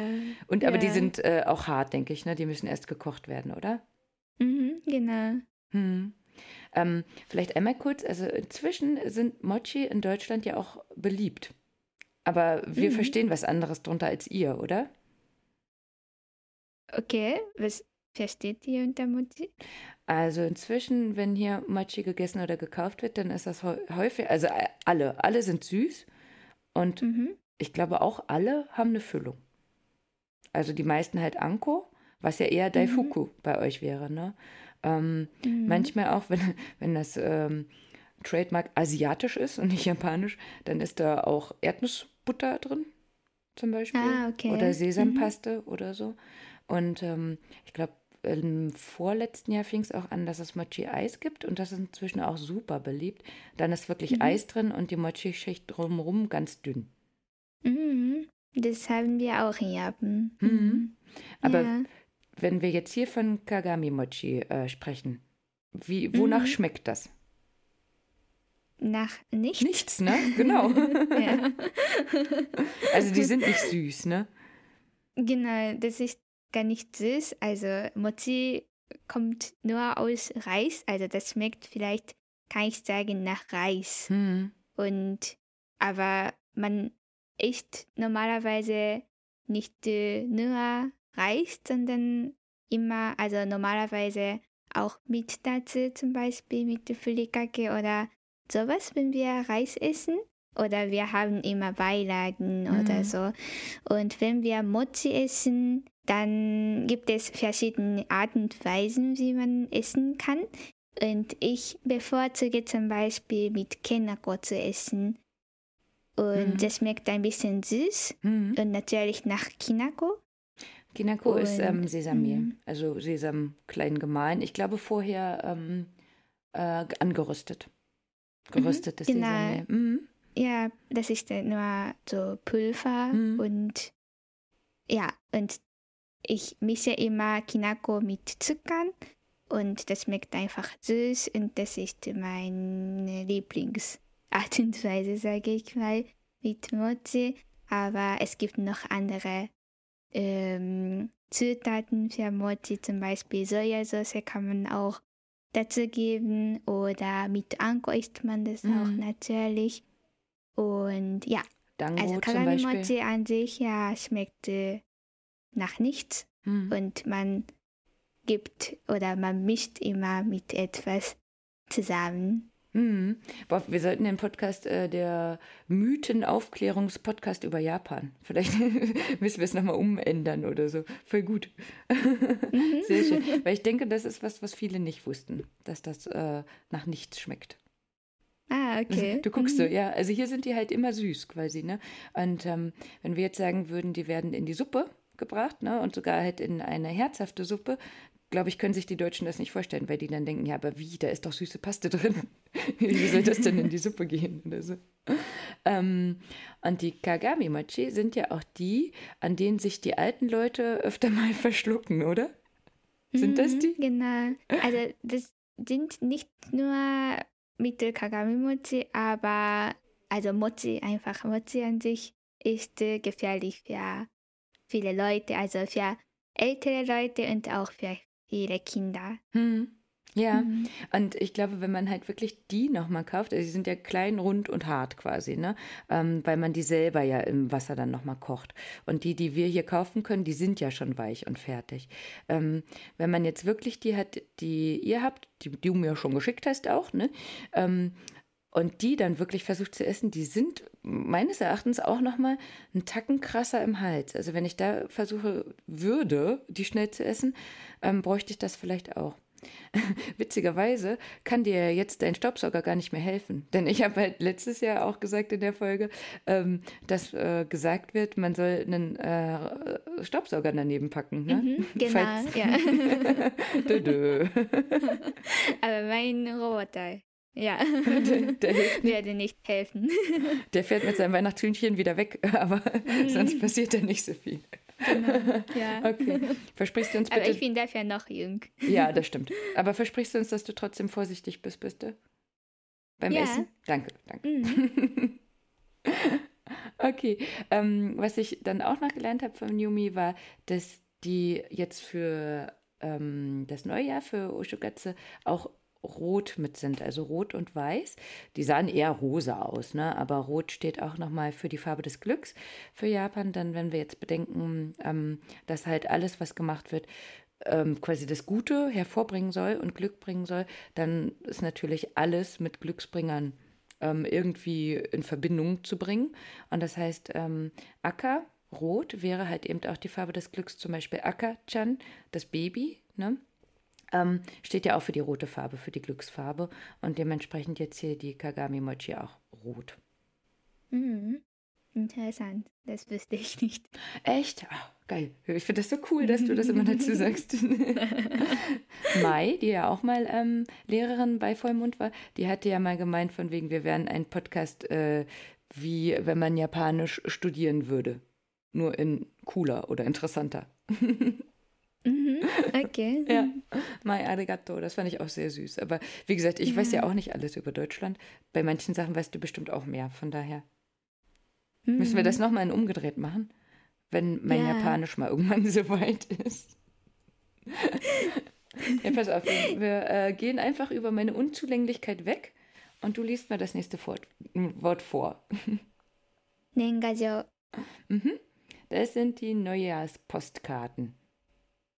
Und aber die Ja. sind äh, auch hart, denke ich, ne? Die müssen erst gekocht werden, oder? Mhm, genau. Hm. Ähm, vielleicht einmal kurz, also inzwischen sind Mochi in Deutschland ja auch beliebt. Aber wir Mhm. verstehen was anderes drunter als ihr, oder? Okay, was versteht ihr unter Mochi? Also inzwischen, wenn hier Mochi gegessen oder gekauft wird, dann ist das häu- häufig, also äh, alle, alle sind süß und Mhm. ich glaube auch alle haben eine Füllung. Also die meisten halt Anko, was ja eher Daifuku bei euch wäre, ne? Ähm, Mhm. Manchmal auch, wenn, wenn das ähm, Trademark asiatisch ist und nicht japanisch, dann ist da auch Erdnussbutter drin, zum Beispiel. Ah, okay. Oder Sesampaste oder so. Und ähm, ich glaube, im vorletzten Jahr fing es auch an, dass es Mochi-Eis gibt und das ist inzwischen auch super beliebt. Dann ist wirklich Mhm. Eis drin und die Mochi-Schicht drumherum ganz dünn. Mhm. Das haben wir auch in Japan. Mhm. Aber ja. wenn wir jetzt hier von Kagami Mochi äh, sprechen, wie, wonach Mhm. schmeckt das? nach nichts. Nichts, ne? Genau. ja. Also die sind nicht süß, ne? Genau, das ist gar nicht süß. Also Mochi kommt nur aus Reis. Also das schmeckt vielleicht, kann ich sagen, nach Reis. Hm. Und aber man isst normalerweise nicht äh, nur Reis, sondern immer, also normalerweise auch mit dazu, zum Beispiel mit Furikake oder sowas, wenn wir Reis essen. Oder wir haben immer Beilagen Mhm. oder so. Und wenn wir Mochi essen, dann gibt es verschiedene Arten und Weisen, wie man essen kann. Und ich bevorzuge zum Beispiel mit Kenako zu essen. Und Mhm. das schmeckt ein bisschen süß Hm. und natürlich nach Kinako. Kinako ist Und- ähm, Sesammehl, Mhm. also Sesam klein gemahlen. Ich glaube vorher ähm, äh, angeröstet. Geröstetes genau. Sesammehl. Mhm. Ja, das ist nur so Pulver Mhm. und ja, und ich mische immer Kinako mit Zuckern und das schmeckt einfach süß und das ist meine Lieblingsart und Weise, sage ich mal, mit Mochi. Aber es gibt noch andere ähm, Zutaten für Mochi, zum Beispiel Sojasauce kann man auch dazu geben oder mit Anko isst man das auch Mhm. natürlich. Und ja, Dango also zum Kagami Beispiel. Mochi an sich ja schmeckt äh, nach nichts Mhm. und man gibt oder man mischt immer mit etwas zusammen. Mhm. Boah, wir sollten den Podcast, äh, der Mythenaufklärungspodcast über Japan. Vielleicht müssen wir es nochmal umändern oder so. Voll gut. Mhm. Sehr schön. Weil ich denke, das ist was, was viele nicht wussten, dass das äh, nach nichts schmeckt. Ah, okay. Du guckst so, Mhm. ja. Also hier sind die halt immer süß quasi, ne? Und ähm, wenn wir jetzt sagen würden, die werden in die Suppe gebracht, ne? Und sogar halt in eine herzhafte Suppe, glaube ich, können sich die Deutschen das nicht vorstellen, weil die dann denken, ja, aber wie, da ist doch süße Paste drin. wie soll das denn in die Suppe gehen oder so? Ähm, und die Kagami-Mochi sind ja auch die, an denen sich die alten Leute öfter mal verschlucken, oder? Sind das Mhm, die? Genau. Also das sind nicht nur Mittel Kagami Mochi, aber also Mochi, einfach Mochi an sich ist äh, gefährlich für viele Leute, also für ältere Leute und auch für viele Kinder. Hm. Ja. Mhm. Und ich glaube, wenn man halt wirklich die nochmal kauft, also die sind ja klein, rund und hart quasi, ne? Ähm, weil man die selber ja im Wasser dann nochmal kocht. Und die, die wir hier kaufen können, die sind ja schon weich und fertig. Ähm, wenn man jetzt wirklich die hat, die ihr habt, die, die du mir schon geschickt hast auch, ne? Ähm, und die dann wirklich versucht zu essen, die sind meines Erachtens auch nochmal einen Tacken krasser im Hals. Also wenn ich da versuche würde, die schnell zu essen, ähm, bräuchte ich das vielleicht auch. Witzigerweise kann dir jetzt dein Staubsauger gar nicht mehr helfen. Denn ich habe halt letztes Jahr auch gesagt in der Folge, ähm, dass äh, gesagt wird, man soll einen äh, Staubsauger daneben packen. Ne? Mhm, genau, Falls- ja. Dö, dö. aber mein Roboter, ja, der, der, hilft- werde nicht helfen. der fährt mit seinem Weihnachtshühnchen wieder weg, aber Mhm. sonst passiert da nicht so viel. ja. Okay. Versprichst du uns Aber bitte. ich bin dafür noch jung. ja, das stimmt. Aber versprichst du uns, dass du trotzdem vorsichtig bist, bist du? Beim Ja. Essen? Danke, danke. Mhm. Okay, ähm, was ich dann auch noch gelernt habe von Yumi war, dass die jetzt für ähm, das Neujahr für Oshogatsu auch rot mit sind, also rot und weiß. Die sahen eher rosa aus, ne? aber rot steht auch nochmal für die Farbe des Glücks für Japan. Dann, wenn wir jetzt bedenken, ähm, dass halt alles, was gemacht wird, ähm, quasi das Gute hervorbringen soll und Glück bringen soll, dann ist natürlich alles mit Glücksbringern ähm, irgendwie in Verbindung zu bringen. Und das heißt, ähm, Akka, rot, wäre halt eben auch die Farbe des Glücks, zum Beispiel Akka-chan, das Baby, ne? Ähm, steht ja auch für die rote Farbe, für die Glücksfarbe. Und dementsprechend jetzt hier die Kagami Mochi auch rot. Mhm. Interessant, das wüsste ich nicht. Echt? Ah, geil. Ich finde das so cool, dass du das immer dazu sagst. Mai, die ja auch mal ähm, Lehrerin bei Vollmond war, die hatte ja mal gemeint, von wegen, wir wären ein Podcast, äh, wie wenn man Japanisch studieren würde. Nur in cooler oder interessanter. Mhm, okay. ja, mai arigato, das fand ich auch sehr süß. Aber wie gesagt, ich ja. weiß ja auch nicht alles über Deutschland. Bei manchen Sachen weißt du bestimmt auch mehr, von daher. Mhm. Müssen wir mhm. das nochmal in umgedreht machen, wenn mein ja. Japanisch mal irgendwann so weit ist. ja, pass auf, wir äh, gehen einfach über meine Unzulänglichkeit weg und du liest mir das nächste Wort vor. Nengajo. Mhm. Das sind die Neujahrspostkarten.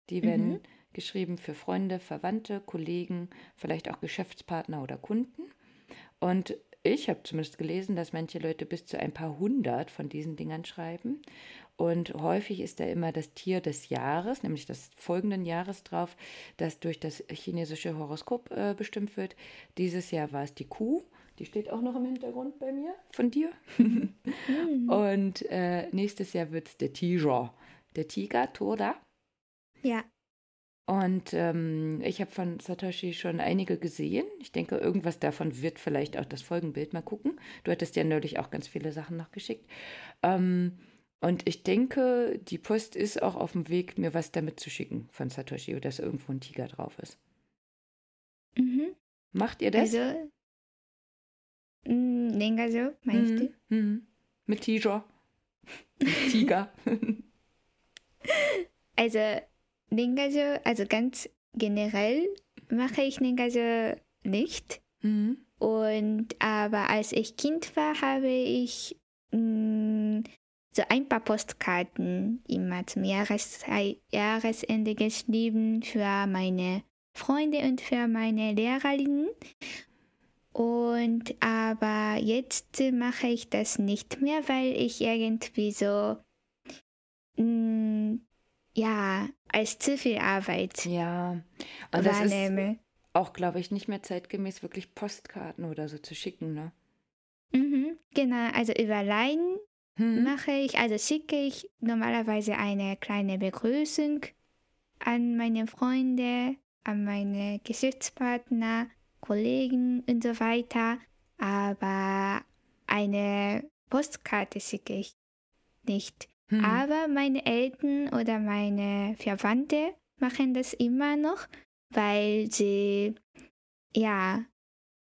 Die werden Mhm. geschrieben für Freunde, Verwandte, Kollegen, vielleicht auch Geschäftspartner oder Kunden. Und ich habe zumindest gelesen, dass manche Leute bis zu ein paar hundert von diesen Dingern schreiben. Und häufig ist da immer das Tier des Jahres, nämlich des folgenden Jahres drauf, das durch das chinesische Horoskop äh, bestimmt wird. Dieses Jahr war es die Kuh. Die steht auch noch im Hintergrund bei mir, von dir. Und äh, nächstes Jahr wird es der Tiger. Der Tiger, Toda. Ja. Und ähm, ich habe von Satoshi schon einige gesehen. Ich denke, irgendwas davon wird vielleicht auch das Folgenbild mal gucken. Du hattest ja neulich auch ganz viele Sachen noch geschickt. Ähm, und ich denke, die Post ist auch auf dem Weg, mir was damit zu schicken von Satoshi, dass irgendwo ein Tiger drauf ist. Mhm. Macht ihr das? Also, mm, länger so, meinst mhm. du? Mhm. Mit Tiger. Mit Tiger. also, Ningajo, also ganz generell mache ich Ningajo nicht. Mhm. Und aber als ich Kind war, habe ich mh, so ein paar Postkarten immer zum Jahres Jahresende geschrieben für meine Freunde und für meine Lehrerinnen. Und aber jetzt mache ich das nicht mehr, weil ich irgendwie so mh, ja als zu viel Arbeit Ja. Und das ist wahrnehme. auch, glaube ich, nicht mehr zeitgemäß, wirklich Postkarten oder so zu schicken, ne? Mhm, genau, also über Line Mhm. mache ich, also schicke ich normalerweise eine kleine Begrüßung an meine Freunde, an meine Geschäftspartner, Kollegen und so weiter. Aber eine Postkarte schicke ich nicht. Mhm. Aber meine Eltern oder meine Verwandte machen das immer noch, weil sie ja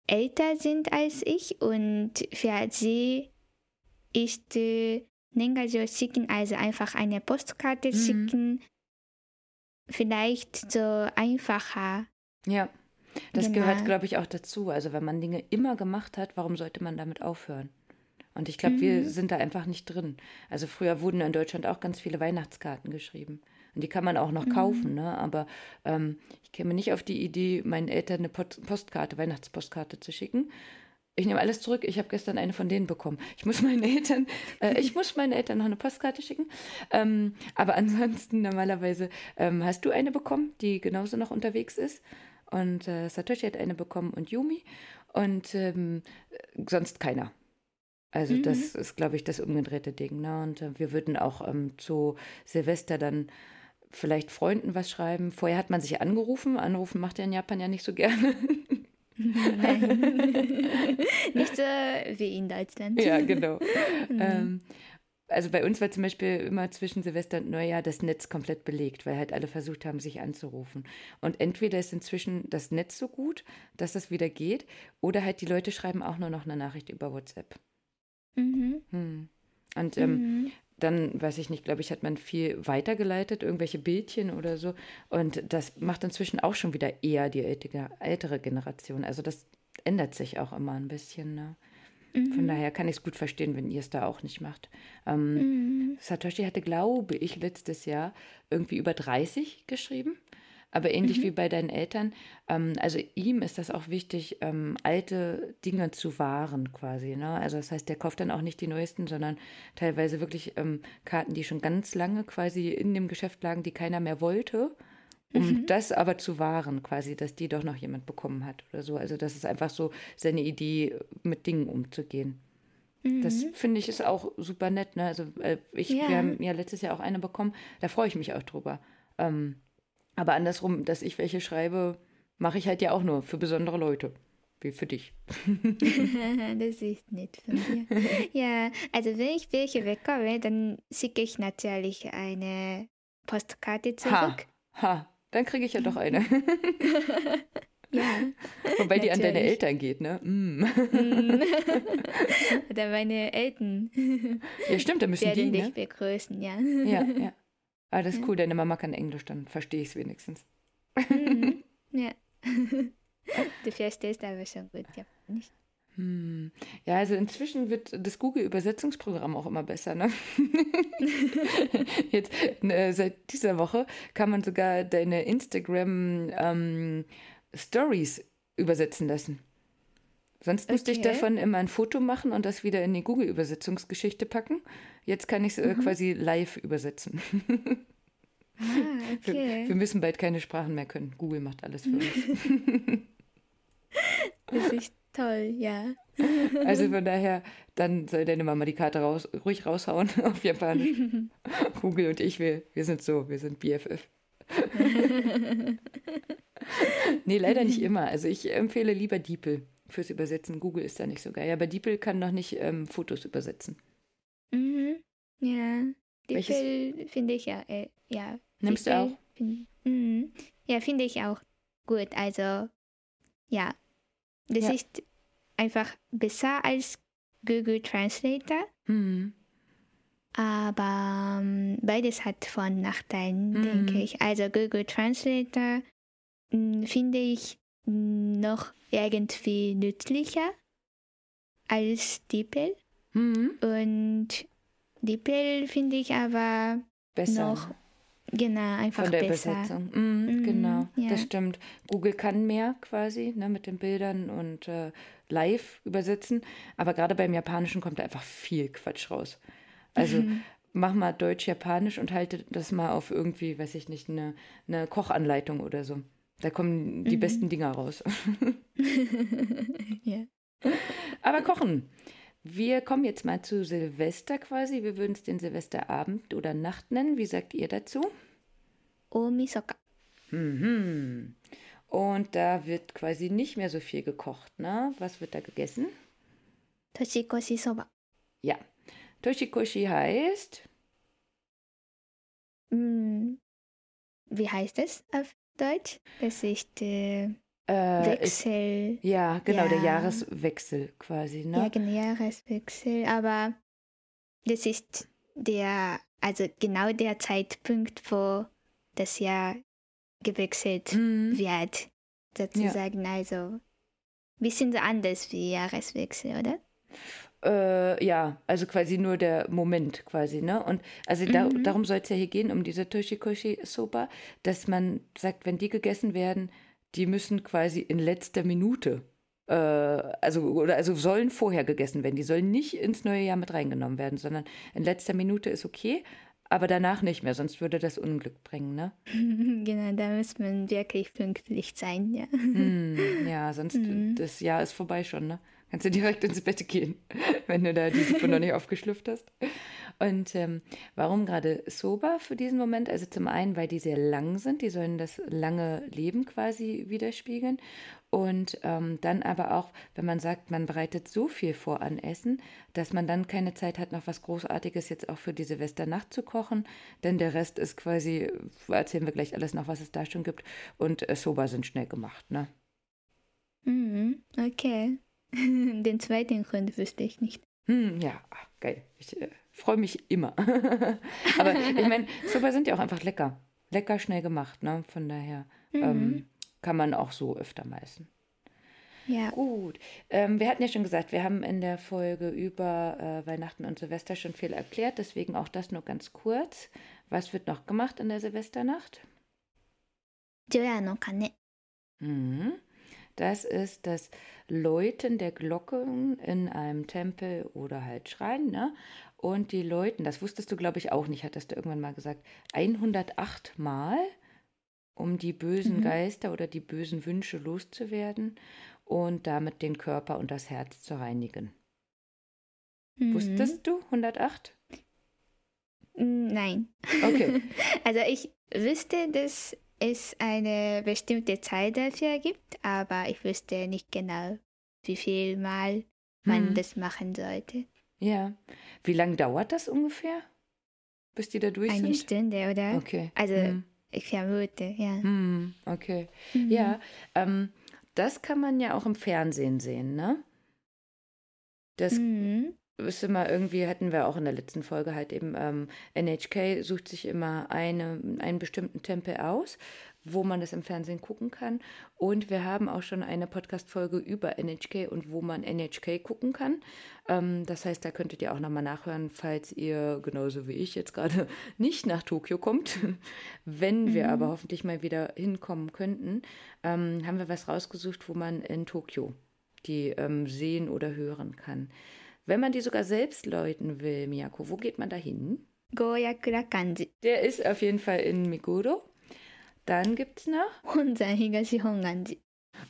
älter sind als ich und für sie ist äh, Nengajo schicken, also einfach eine Postkarte Mhm. schicken, vielleicht so einfacher. Ja, das Genau. gehört, glaube ich, auch dazu. Also wenn man Dinge immer gemacht hat, warum sollte man damit aufhören? Und ich glaube, wir Mhm. sind da einfach nicht drin. Also früher wurden in Deutschland auch ganz viele Weihnachtskarten geschrieben. Und die kann man auch noch Mhm. kaufen, ne? Aber ähm, ich käme nicht auf die Idee, meinen Eltern eine Post Postkarte, Weihnachtspostkarte zu schicken. Ich nehme alles zurück. Ich habe gestern eine von denen bekommen. Ich muss meinen Eltern, äh, ich muss meinen Eltern noch eine Postkarte schicken. Ähm, aber ansonsten normalerweise ähm, hast du eine bekommen, die genauso noch unterwegs ist. Und äh, Satoshi hat eine bekommen und Yumi. Und ähm, sonst keiner. Also Mhm. das ist, glaube ich, das umgedrehte Ding. Ne? Und äh, wir würden auch ähm, zu Silvester dann vielleicht Freunden was schreiben. Vorher hat man sich angerufen. Anrufen macht ja in Japan ja nicht so gerne. Nein. Nicht so wie in Deutschland. ja, genau. Mhm. ähm, also bei uns war zum Beispiel immer zwischen Silvester und Neujahr das Netz komplett belegt, weil halt alle versucht haben, sich anzurufen. Und entweder ist inzwischen das Netz so gut, dass das wieder geht, oder halt die Leute schreiben auch nur noch eine Nachricht über WhatsApp. Mhm. Hm. Und ähm, Mhm. dann, weiß ich nicht, glaube ich, hat man viel weitergeleitet, irgendwelche Bildchen oder so. Und das macht inzwischen auch schon wieder eher die ältere, Generation. Also das ändert sich auch immer ein bisschen. Ne? Von Mhm. daher kann ich es gut verstehen, wenn ihr es da auch nicht macht. Ähm, Mhm. Satoshi hatte, glaube ich, letztes Jahr irgendwie über 30 geschrieben. Aber ähnlich wie bei deinen Eltern, ähm, also ihm ist das auch wichtig, ähm, alte Dinge zu wahren quasi. Ne? Also das heißt, der kauft dann auch nicht die neuesten, sondern teilweise wirklich ähm, Karten, die schon ganz lange quasi in dem Geschäft lagen, die keiner mehr wollte, um das aber zu wahren quasi, dass die doch noch jemand bekommen hat oder so. Also das ist einfach so seine Idee, mit Dingen umzugehen. Das Mhm. finde ich ist auch super nett. Ne? Also äh, ich, Ja. wir haben ja letztes Jahr auch eine bekommen. Da freue ich mich auch drüber. Ähm, aber andersrum, dass ich welche schreibe, mache ich halt ja auch nur für besondere Leute. Wie für dich. das ist nett von dir. ja, also wenn ich welche bekomme, dann schicke ich natürlich eine Postkarte Ha. zurück. Ha, dann kriege ich ja doch eine. Ja. Wobei die an deine Natürlich. Eltern geht, ne? Mm. Mm. Oder meine Eltern Ja, stimmt, da müssen werden die, dich ne? begrüßen, ja. Ja, ja. Ah, das ist cool, deine Mama kann Englisch, dann verstehe ich es wenigstens. Mhm. ja. Du verstehst aber schon gut, ja. Nicht? Hm. Ja, also inzwischen wird das Google-Übersetzungsprogramm auch immer besser, ne? Jetzt, äh, seit dieser Woche kann man sogar deine Instagram-Stories übersetzen lassen. Sonst musste ich davon immer ein Foto machen und das wieder in die Google-Übersetzungsgeschichte packen. Jetzt kann ich es äh, quasi live übersetzen. Ah, Wir, okay. wir müssen bald keine Sprachen mehr können. Google macht alles für uns. Das ist toll, ja. Also von daher, dann soll deine Mama die Karte raus, ruhig raushauen auf Japanisch. Google und ich, wir, wir sind so, wir sind BFF. nee, leider nicht immer. Also ich empfehle lieber DeepL fürs Übersetzen. Google ist da nicht so geil. Aber DeepL kann noch nicht ähm, Fotos übersetzen. Mhm. Ja. Film finde ich ja, äh, ja. Nimmst die du auch? Find, mhm. Ja, finde ich auch gut. Also, ja. Das Ja. ist einfach besser als Google Translator. Hm. Aber ähm, beides hat Vor- und Nachteilen, Mhm. denke ich. Also Google Translator mh, finde ich noch irgendwie nützlicher als DeepL. Hm. Und DeepL finde ich aber Besser. noch genau einfach Von der besser. Übersetzung. Mm, Mhm, genau, ja. das stimmt. Google kann mehr quasi ne, mit den Bildern und äh, live übersetzen. Aber gerade beim Japanischen kommt da einfach viel Quatsch raus. Also Mhm. mach mal Deutsch-Japanisch und halte das mal auf irgendwie, weiß ich nicht, eine, eine Kochanleitung oder so. Da kommen die Mhm. besten Dinger raus. ja. Aber kochen. Wir kommen jetzt mal zu Silvester quasi. Wir würden es den Silvesterabend oder Nacht nennen. Wie sagt ihr dazu? Omisoka. Mhm. Und da wird quasi nicht mehr so viel gekocht, ne? Was wird da gegessen? Toshikoshi Soba. Ja. Toshikoshi heißt, Mm, Wie heißt es auf Deutsch? Das ist äh, äh, ist, Wechsel. ja, genau, der Ja. Jahreswechsel quasi, ne? Ja, genau, Jahreswechsel. Aber das ist der, also genau der Zeitpunkt, wo das Jahr gewechselt Mhm. wird. Sozusagen, also bisschen so anders wie Jahreswechsel, oder? Äh, ja, also quasi nur der Moment quasi, ne? Und also da, Mhm. darum soll es ja hier gehen, um diese Toshikoshi-Soba, dass man sagt, wenn die gegessen werden, die müssen quasi in letzter Minute, äh, also, oder also sollen vorher gegessen werden. Die sollen nicht ins neue Jahr mit reingenommen werden, sondern in letzter Minute ist okay, aber danach nicht mehr, sonst würde das Unglück bringen, ne? genau, da muss man wirklich pünktlich sein, ja. Hm, ja, sonst Mhm. das Jahr ist vorbei schon, ne? Kannst du direkt ins Bett gehen, wenn du da die Suppe noch nicht aufgeschlüpft hast. Und ähm, warum gerade Soba für diesen Moment? Also zum einen, weil die sehr lang sind, die sollen das lange Leben quasi widerspiegeln. Und ähm, dann aber auch, wenn man sagt, man bereitet so viel vor an Essen, dass man dann keine Zeit hat, noch was Großartiges jetzt auch für die Silvesternacht zu kochen. Denn der Rest ist quasi, erzählen wir gleich alles noch, was es da schon gibt. Und äh, Soba sind schnell gemacht, ne? Mhm, okay. Den zweiten Grund wüsste ich nicht. Hm, ja, geil. Ich äh, freue mich immer. Aber ich meine, Soba sind ja auch einfach lecker. Lecker, schnell gemacht, ne? Von daher ähm, kann man auch so öfter mal essen. Ja. Gut. Ähm, wir hatten ja schon gesagt, wir haben in der Folge über äh, Weihnachten und Silvester schon viel erklärt, deswegen auch das nur ganz kurz. Was wird noch gemacht in der Silvesternacht? Joya no Kane. Mhm. Das ist das Läuten der Glocken in einem Tempel oder halt Schrein, ne? Und die läuten, das wusstest du, glaube ich, auch nicht, hattest du irgendwann mal gesagt, 108 Mal, um die bösen Mhm. Geister oder die bösen Wünsche loszuwerden und damit den Körper und das Herz zu reinigen. Mhm. Wusstest du 108? Mm, Nein. Okay. Also ich wüsste, dass es eine bestimmte Zeit dafür gibt, aber ich wüsste nicht genau, wie viel Mal man Hm. das machen sollte. Ja. Wie lange dauert das ungefähr, bis die da durch Eine sind? Stunde, oder? Okay. Also Hm. ich vermute, ja. Hm, okay. Mhm. Ja, ähm, das kann man ja auch im Fernsehen sehen, ne? Das Mhm. Ist immer irgendwie, hatten wir auch in der letzten Folge halt eben, ähm, NHK sucht sich immer eine, einen bestimmten Tempel aus, wo man das im Fernsehen gucken kann. Und wir haben auch schon eine Podcast-Folge über NHK und wo man NHK gucken kann. Ähm, das heißt, da könntet ihr auch nochmal nachhören, falls ihr genauso wie ich jetzt gerade nicht nach Tokio kommt. Wenn wir Mhm. aber hoffentlich mal wieder hinkommen könnten, ähm, haben wir was rausgesucht, wo man in Tokio die ähm, sehen oder hören kann. Wenn man die sogar selbst läuten will, Miyako, wo geht man da hin? Goyakura Kanji. Der ist auf jeden Fall in Meguro. Dann gibt es noch Honsan Higashi Honganji.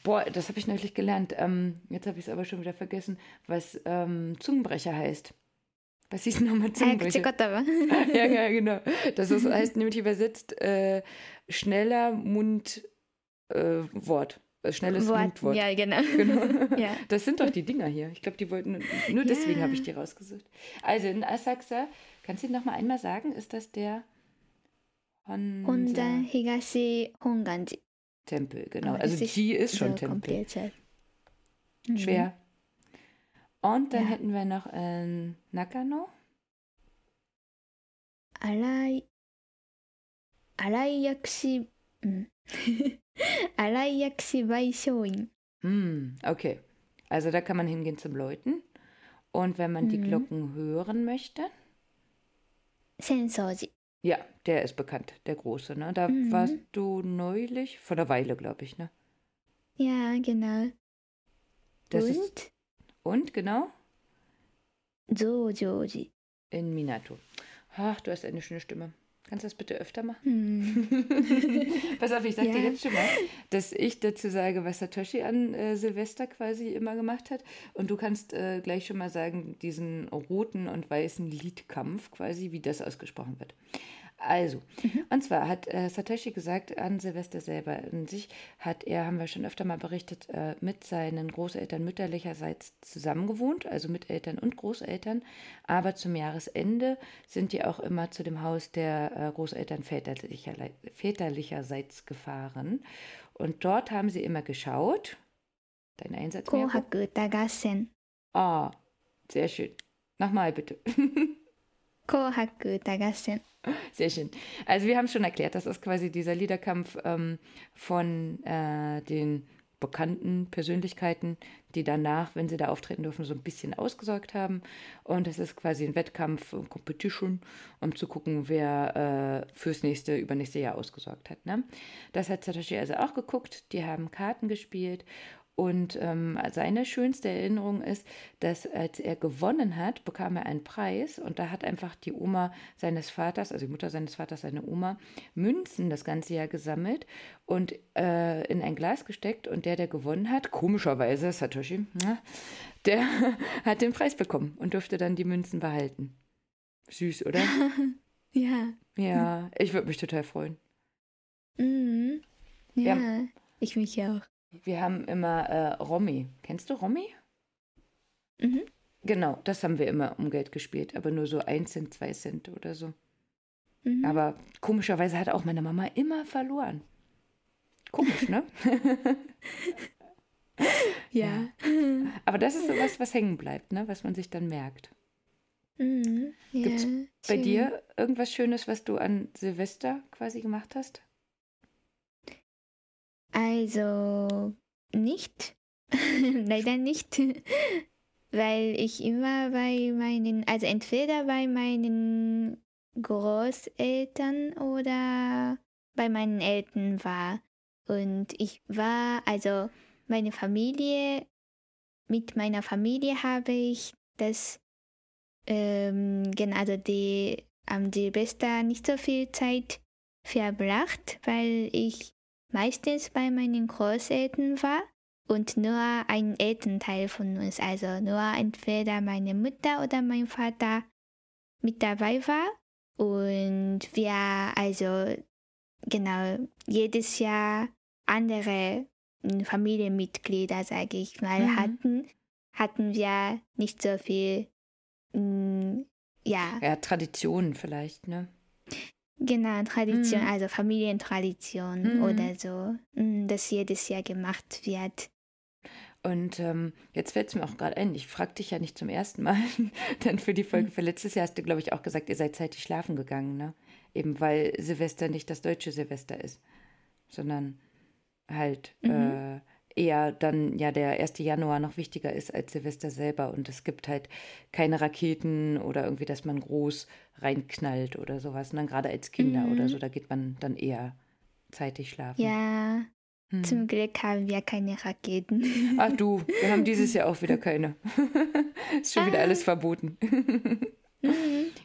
Boah, das habe ich neulich gelernt. Ähm, jetzt habe ich es aber schon wieder vergessen, was ähm, Zungenbrecher heißt. Was hieß nochmal äh, Zungenbrecher? ja, ja, genau. Das ist, heißt nämlich übersetzt äh, schneller Mundwort. Äh, äh, schnelles Wort, Ja, genau. genau. ja. Das sind doch die Dinger hier. Ich glaube, die wollten, nur deswegen habe ich die rausgesucht. Also in Asakusa, kannst du noch mal einmal sagen, ist das der Honda, Honda Higashi Honganji. Tempel, genau. Aber also Ji ist schon so Tempel. Mhm. Schwer. Und dann ja. hätten wir noch in Nakano. Arai, Arai Yakushi. Hm. Alaiyaksi Baishoin. Hm, okay. Also da kann man hingehen zum Läuten. Und wenn man die mhm. Glocken hören möchte? Sensoji. Ja, der ist bekannt, der große, ne? Da mhm. warst du neulich, vor einer Weile, glaube ich, ne? Ja, genau. Das und? Ist, und, genau? Zojoji. In Minato. Ach, du hast eine schöne Stimme. Kannst du das bitte öfter machen? うん、Pass auf, ich sag dir Ja. jetzt schon mal, dass ich dazu sage, was Satoshi an äh, Silvester quasi immer gemacht hat. Und du kannst äh, gleich schon mal sagen, diesen roten und weißen Liedkampf quasi, wie das ausgesprochen wird. Also, mhm. und zwar hat äh, Satoshi gesagt, an Silvester selber in sich hat er, haben wir schon öfter mal berichtet, äh, mit seinen Großeltern mütterlicherseits zusammengewohnt, also mit Eltern und Großeltern. Aber zum Jahresende sind die auch immer zu dem Haus der äh, Großeltern väterlicher, väterlicherseits gefahren. Und dort haben sie immer geschaut. Dein Einsatz. Oh, sehr schön. Nochmal bitte. Kohaku Dagasen. Sehr schön. Also wir haben schon erklärt, das ist quasi dieser Liederkampf ähm, von äh, den bekannten Persönlichkeiten, die danach, wenn sie da auftreten dürfen, so ein bisschen ausgesorgt haben. Und es ist quasi ein Wettkampf, ein Competition, um zu gucken, wer äh, fürs nächste, übernächste Jahr ausgesorgt hat. Ne? Das hat Satoshi also auch geguckt. Die haben Karten gespielt und ähm, seine schönste Erinnerung ist, dass als er gewonnen hat, bekam er einen Preis und da hat einfach die Oma seines Vaters, also die Mutter seines Vaters, seine Oma, Münzen das ganze Jahr gesammelt und äh, in ein Glas gesteckt und der, der gewonnen hat, komischerweise Satoshi, na, der hat den Preis bekommen und durfte dann die Münzen behalten. Süß, oder? ja Ja, ich würde mich total freuen. うん、Ja. ja ich mich auch Wir haben immer äh, Romy. Kennst du Romy? Mhm. Genau, das haben wir immer um Geld gespielt, aber nur so 1 Cent, 2 Cent oder so. Mhm. Aber komischerweise hat auch meine Mama immer verloren. Komisch, ne? ja aber das ist sowas, was hängen bleibt, ne? Was man sich dann merkt. うん、ja Gibt's Bei schön. dir irgendwas Schönes, was du an Silvester quasi gemacht hast? Also nicht, leider nicht, weil ich immer bei meinen, also entweder bei meinen Großeltern oder bei meinen Eltern war. Und ich war, also meine Familie, mit meiner Familie habe ich das, ähm, genau, also die am Silvester nicht so viel Zeit verbracht, weil ich meistens bei meinen Großeltern war und nur ein Elternteil von uns, also nur entweder meine Mutter oder mein Vater mit dabei war. Und wir also genau jedes Jahr andere mm, Familienmitglieder, sage ich mal, Mhm. hatten, hatten wir nicht so viel, mm, ja, Ja, Traditionen vielleicht, ne? Genau, Tradition, Mhm. also Familientradition Mhm. oder so, mm, das jedes Jahr gemacht wird. Und ähm, jetzt fällt es mir auch gerade ein, ich frage dich ja nicht zum ersten Mal, dann für die Folge für letztes Jahr hast du, glaube ich, auch gesagt, ihr seid zeitig schlafen gegangen, ne? Eben weil Silvester nicht das deutsche Silvester ist, sondern halt äh, eher dann ja der 1. Januar noch wichtiger ist als Silvester selber und es gibt halt keine Raketen oder irgendwie, dass man groß reinknallt oder sowas. Und dann gerade als Kinder Mhm. oder so, da geht man dann eher zeitig schlafen. Ja, Hm. zum Glück haben wir keine Raketen. Ach du, wir haben dieses Jahr auch wieder keine. Ist schon wieder Ah. alles verboten.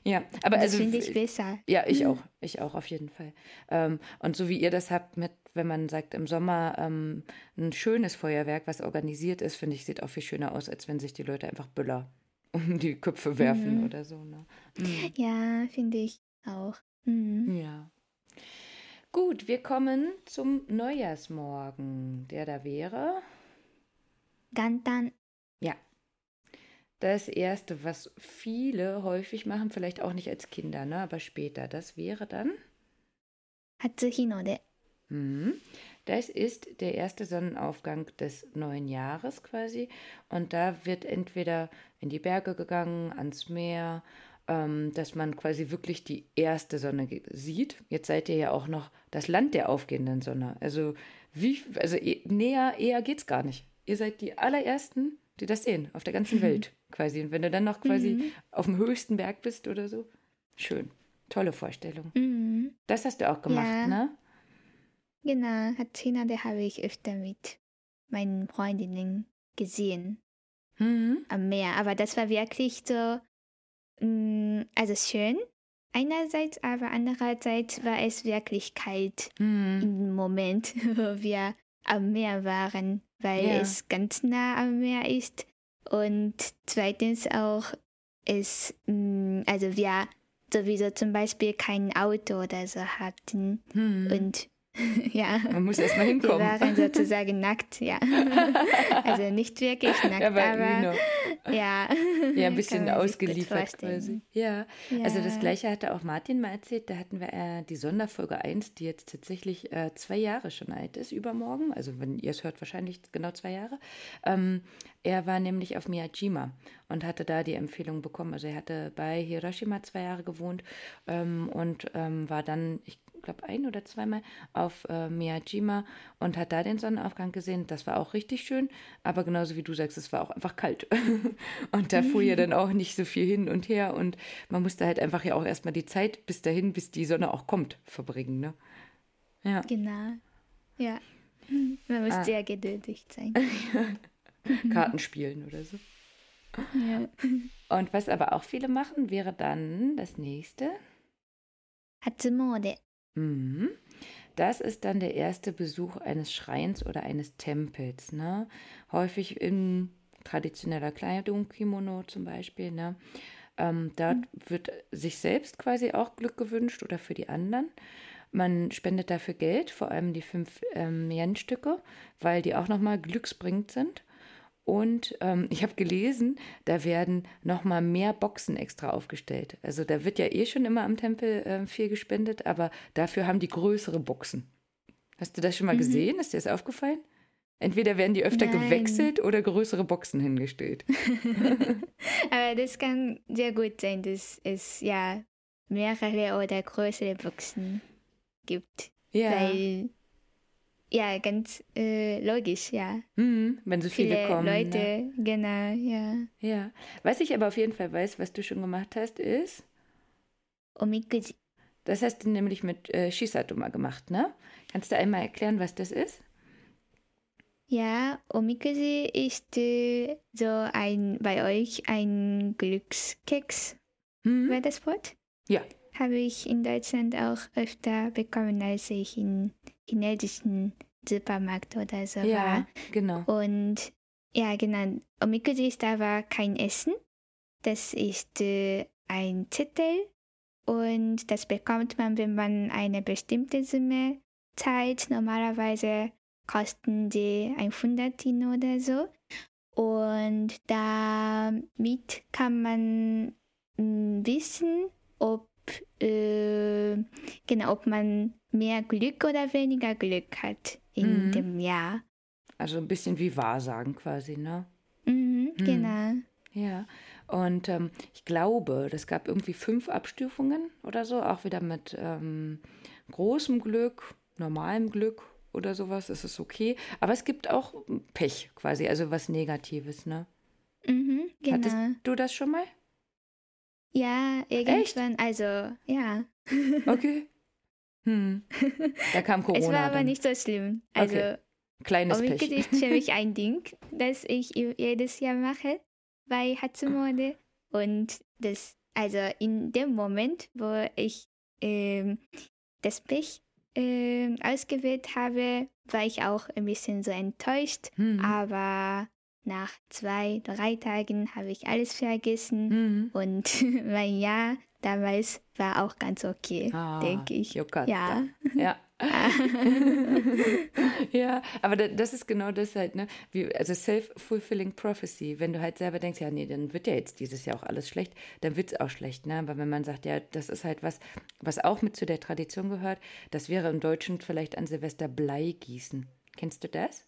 ja, aber das also. finde ich besser. Ja, ich auch. Ich auch, auf jeden Fall. Ähm, und so wie ihr das habt mit, wenn man sagt, im Sommer ähm, ein schönes Feuerwerk, was organisiert ist, finde ich, sieht auch viel schöner aus, als wenn sich die Leute einfach Böller um die Köpfe werfen Mhm. oder so. Ne? Mhm. Ja, finde ich auch. Mhm. Ja. Gut, wir kommen zum Neujahrsmorgen, der da wäre. Gantan, Ja. Das erste, was viele häufig machen, vielleicht auch nicht als Kinder, ne, aber später, das wäre dann, Hatsuhinode. mhm, das ist der erste Sonnenaufgang des neuen Jahres quasi. Und da wird entweder in die Berge gegangen, ans Meer, ähm, dass man quasi wirklich die erste Sonne sieht. Jetzt seid ihr ja auch noch das Land der aufgehenden Sonne. Also wie, also eh- näher, eher geht's gar nicht. Ihr seid die allerersten, die das sehen, auf der ganzen Welt quasi. Und wenn du dann noch quasi auf dem höchsten Berg bist oder so, schön. Tolle Vorstellung. Mhm. Das hast du auch gemacht, Ja. ne? Genau, Hatsuhinode habe ich öfter mit meinen Freundinnen gesehen Mhm. am Meer. Aber das war wirklich so, mm, also schön einerseits, aber andererseits war es wirklich kalt Mhm. im Moment, wo wir am Meer waren, weil Ja. es ganz nah am Meer ist und zweitens auch es, mm, also wir sowieso zum Beispiel kein Auto oder so hatten Mhm. und ja, Man muss erst mal wir hinkommen. waren sozusagen nackt, ja. Also nicht wirklich nackt, ja, aber, aber. Ja. ja, ein bisschen ausgeliefert quasi. Ja. also das Ja. gleiche hatte auch Martin mal erzählt. Da hatten wir äh, die Sonderfolge 1, die jetzt tatsächlich äh, zwei Jahre schon alt ist, übermorgen. Also wenn ihr es hört, wahrscheinlich genau zwei Jahre. Ähm, er war nämlich auf Miyajima und hatte da die Empfehlung bekommen. Also er hatte bei Hiroshima zwei Jahre gewohnt ähm, und ähm, war dann, ich glaube, ein oder zweimal auf äh, Miyajima und hat da den Sonnenaufgang gesehen. Das war auch richtig schön, aber genauso wie du sagst, es war auch einfach kalt. und da fuhr ja dann auch nicht so viel hin und her und man musste halt einfach ja auch erstmal die Zeit bis dahin, bis die Sonne auch kommt, verbringen. Ne? Ja. Genau. Ja. Man muss Ah. sehr geduldig sein. Karten spielen oder so. ja. Und was aber auch viele machen, wäre dann das nächste. Hatsumode. Mhm. Das ist dann der erste Besuch eines Schreins oder eines Tempels. Ne? Häufig in traditioneller Kleidung, Kimono zum Beispiel. Ne? Ähm, dort wird sich selbst quasi auch Glück gewünscht oder für die anderen. Man spendet dafür Geld, vor allem die fünf ähm, Yen-Stücke, weil die auch nochmal glücksbringend sind. Und ähm, ich habe gelesen, da werden nochmal mehr Boxen extra aufgestellt. Also da wird ja eh schon immer am Tempel äh, viel gespendet, aber dafür haben die größere Boxen. Hast du das schon mal Mhm. gesehen? Ist dir das aufgefallen? Entweder werden die öfter Nein. gewechselt oder größere Boxen hingestellt. Aber das kann sehr gut sein, dass es ja mehrere oder größere Boxen gibt. Ja, Weil, ja, ganz äh, logisch, ja. mhm, wenn so viele, Viele kommen. Ne? Leute, genau, ja. Ja. Was ich aber auf jeden Fall weiß, was du schon gemacht hast, ist, Omikuji. das hast du nämlich mit äh, Shisato mal gemacht, ne? Kannst du einmal erklären, was das ist? Ja, Omikuji ist äh, so ein, bei euch ein Glückskeks, Hm? war das Wort? Ja. Habe ich in Deutschland auch öfter bekommen, als ich in chinesischen Supermarkt oder so war. Ja, genau. Und ja, genau. Omikuji ist aber kein Essen. Das ist äh, ein Zettel und das bekommt man, wenn man eine bestimmte Summe zahlt. Normalerweise kosten die 100 Yen oder so. Und damit kann man mm, wissen, ob äh, genau, ob man mehr Glück oder weniger Glück hat in Mhm. dem Jahr. Also ein bisschen wie Wahrsagen quasi, ne? Mhm, Genau. Ja, und ähm, ich glaube, das gab irgendwie fünf Abstufungen oder so, auch wieder mit ähm, großem Glück, normalem Glück oder sowas, ist es okay. Aber es gibt auch Pech quasi, also was Negatives, ne? Mhm, Hattest genau. du das schon mal? Ja, irgendwann, also ja. Okay. Hm. Da kam Corona. es war aber dann. nicht so schlimm. Also Okay. Kleines Pech. ist für mich ein Ding, das ich jedes Jahr mache bei Hatsumode. Und das, also in dem Moment, wo ich ähm, das Pech ähm, ausgewählt habe, war ich auch ein bisschen so enttäuscht. Hm. Aber nach zwei, drei Tagen habe ich alles vergessen. Hm. Und mein Jahr damals war auch ganz okay, Ah, denke ich. Yukata. Ja. Ja. ja, aber da, das ist genau das halt, ne? Wie, also self-fulfilling prophecy. Wenn du halt selber denkst, ja, nee, dann wird ja jetzt dieses Jahr auch alles schlecht, dann wird es auch schlecht, ne? Aber wenn man sagt, ja, das ist halt was, was auch mit zu der Tradition gehört, das wäre im Deutschen vielleicht an Silvester Blei gießen. Kennst du das?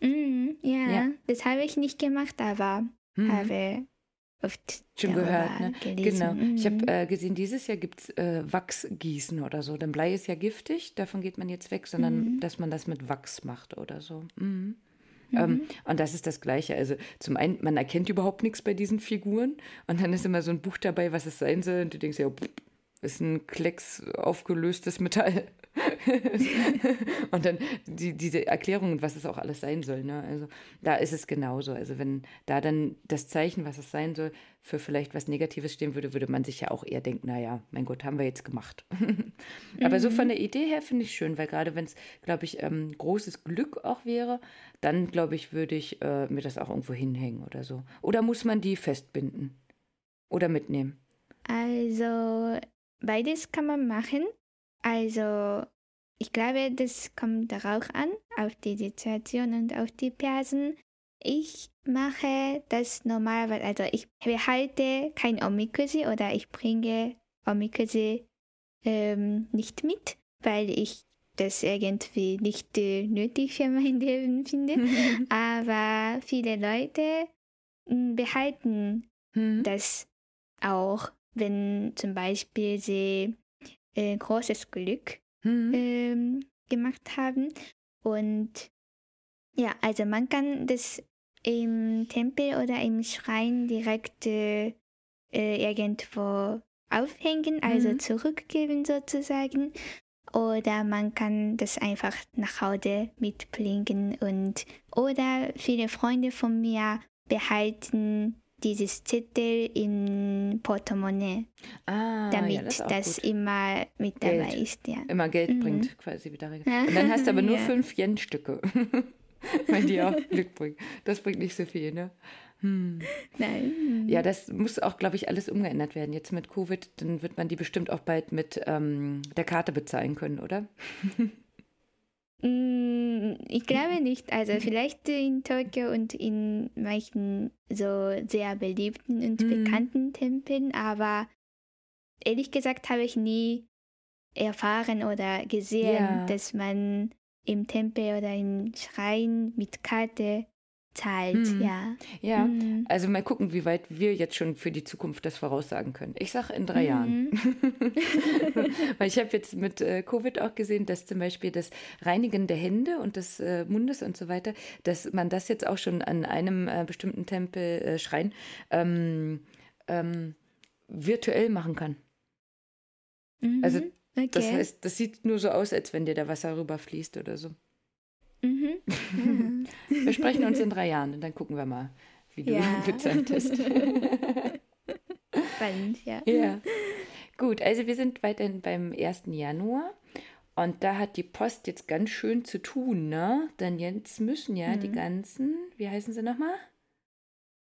Mhm, ja, Ja. das habe ich nicht gemacht, aber Mhm. habe oft Schon gehört, ne? gelesen. Genau. Ich Mhm. habe äh, gesehen, dieses Jahr gibt es äh, Wachsgießen oder so. Denn Blei ist ja giftig, davon geht man jetzt weg, sondern Mhm. dass man das mit Wachs macht oder so. Mhm. Ähm, und das ist das Gleiche. Also zum einen, man erkennt überhaupt nichts bei diesen Figuren und dann ist immer so ein Buch dabei, was es sein soll und du denkst ja, pff, ist ein Klecks aufgelöstes Metall. und dann die, diese Erklärungen, was es auch alles sein soll. Ne? Also da ist es genauso. Also wenn da dann das Zeichen, was es sein soll, für vielleicht was Negatives stehen würde, würde man sich ja auch eher denken, naja, mein Gott, haben wir jetzt gemacht. Aber so von der Idee her finde ich schön, weil gerade wenn es, glaube ich, ähm, großes Glück auch wäre, dann glaube ich, würde ich äh, mir das auch irgendwo hinhängen oder so. Oder muss man die festbinden? Oder mitnehmen? Also beides kann man machen. Also ich glaube, das kommt darauf an, auf die Situation und auf die Person. Ich mache das normalerweise, also ich behalte kein Omikusi oder ich bringe Omikusi ähm, nicht mit, weil ich das irgendwie nicht äh, nötig für mein Leben finde. Aber viele Leute mh, behalten Hm? das auch, wenn zum Beispiel sie äh, großes Glück Hm? ähm, gemacht haben. Und ja, also man kann das im Tempel oder im Schrein direkt äh, äh, irgendwo aufhängen, also Mhm. zurückgeben sozusagen. Oder man kann das einfach nach Hause mitbringen und oder viele Freunde von mir behalten dieses Zettel im Portemonnaie, Ah, damit ja, das, das immer mit dabei Geld. ist, ja. Immer Geld Mhm. bringt quasi wieder. Und dann hast du aber nur Ja. fünf Yen-Stücke, wenn die auch Glück bringen. Das bringt nicht so viel, ne? Hm. Nein. Ja, das muss auch, glaube ich, alles umgeändert werden. Jetzt mit Covid, dann wird man die bestimmt auch bald mit ähm, der Karte bezahlen können, oder? Mm, Ich glaube nicht. Also vielleicht in Tokio und in manchen so sehr beliebten und Mhm. bekannten Tempeln, aber ehrlich gesagt habe ich nie erfahren oder gesehen, Ja. dass man im Tempel oder im Schrein mit Karte zahlt. Mhm. Ja. Ja. Mhm. Also mal gucken, wie weit wir jetzt schon für die Zukunft das voraussagen können. Ich sage in drei Jahren. Weil ich habe jetzt mit äh, Covid auch gesehen, dass zum Beispiel das Reinigen der Hände und des äh, Mundes und so weiter, dass man das jetzt auch schon an einem äh, bestimmten Tempel, äh, Schrein, ähm, ähm, virtuell machen kann. Mhm. Also, okay. Das heißt, das sieht nur so aus, als wenn dir da Wasser rüberfließt oder so. Mhm. Mhm. Wir sprechen uns in drei Jahren und dann gucken wir mal, wie du Ja. bezahntest. Spannend, ja. Ja. Gut, also wir sind weiterhin beim 1. Januar und da hat die Post jetzt ganz schön zu tun, ne? Denn jetzt müssen ja die Mhm. ganzen, wie heißen sie nochmal?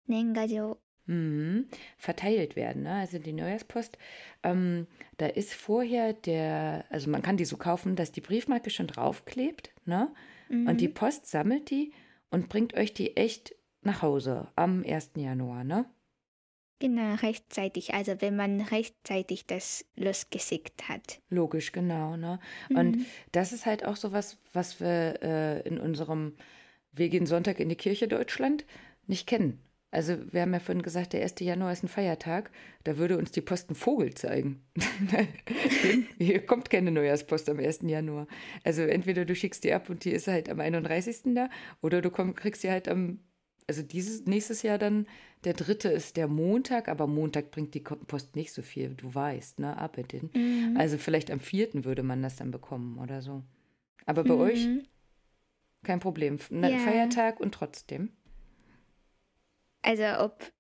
Nengajo. Mhm, verteilt werden, ne? Also die Neujahrspost, ähm, da ist vorher der, also man kann die so kaufen, dass die Briefmarke schon draufklebt, ne? Mhm. Und die Post sammelt die und bringt euch die echt nach Hause am 1. Januar, ne? Genau, rechtzeitig. Also wenn man rechtzeitig das losgeschickt hat. Logisch, genau. Ne? Und das ist halt auch so was, was wir äh, in unserem Wir gehen Sonntag in die Kirche Deutschland nicht kennen. Also wir haben ja vorhin gesagt, der 1. Januar ist ein Feiertag. Da würde uns die Post einen Vogel zeigen. Hier kommt keine Neujahrspost am 1. Januar. Also entweder du schickst die ab und die ist halt am 31. da oder du komm, kriegst sie halt am, also dieses nächstes Jahr dann, der dritte ist der Montag, aber Montag bringt die Post nicht so viel, du weißt, ne, arbeiten. Mhm. Also vielleicht am 4. würde man das dann bekommen oder so. Aber bei euch Mhm. kein Problem. Na, Ja. Feiertag und trotzdem. Also ob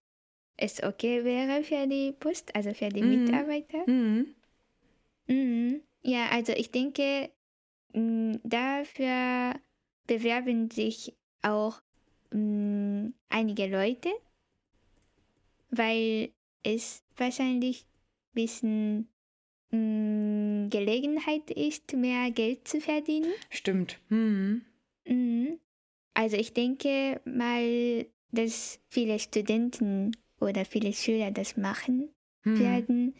es okay wäre für die Post, also für die Mhm. Mitarbeiter. Mhm. Mhm. Ja, also ich denke, mh, dafür bewerben sich auch mh, einige Leute, weil es wahrscheinlich ein bisschen mh, Gelegenheit ist, mehr Geld zu verdienen. Stimmt. Mhm. Mhm. Also ich denke mal, dass viele Studenten oder viele Schüler das machen Mhm. werden.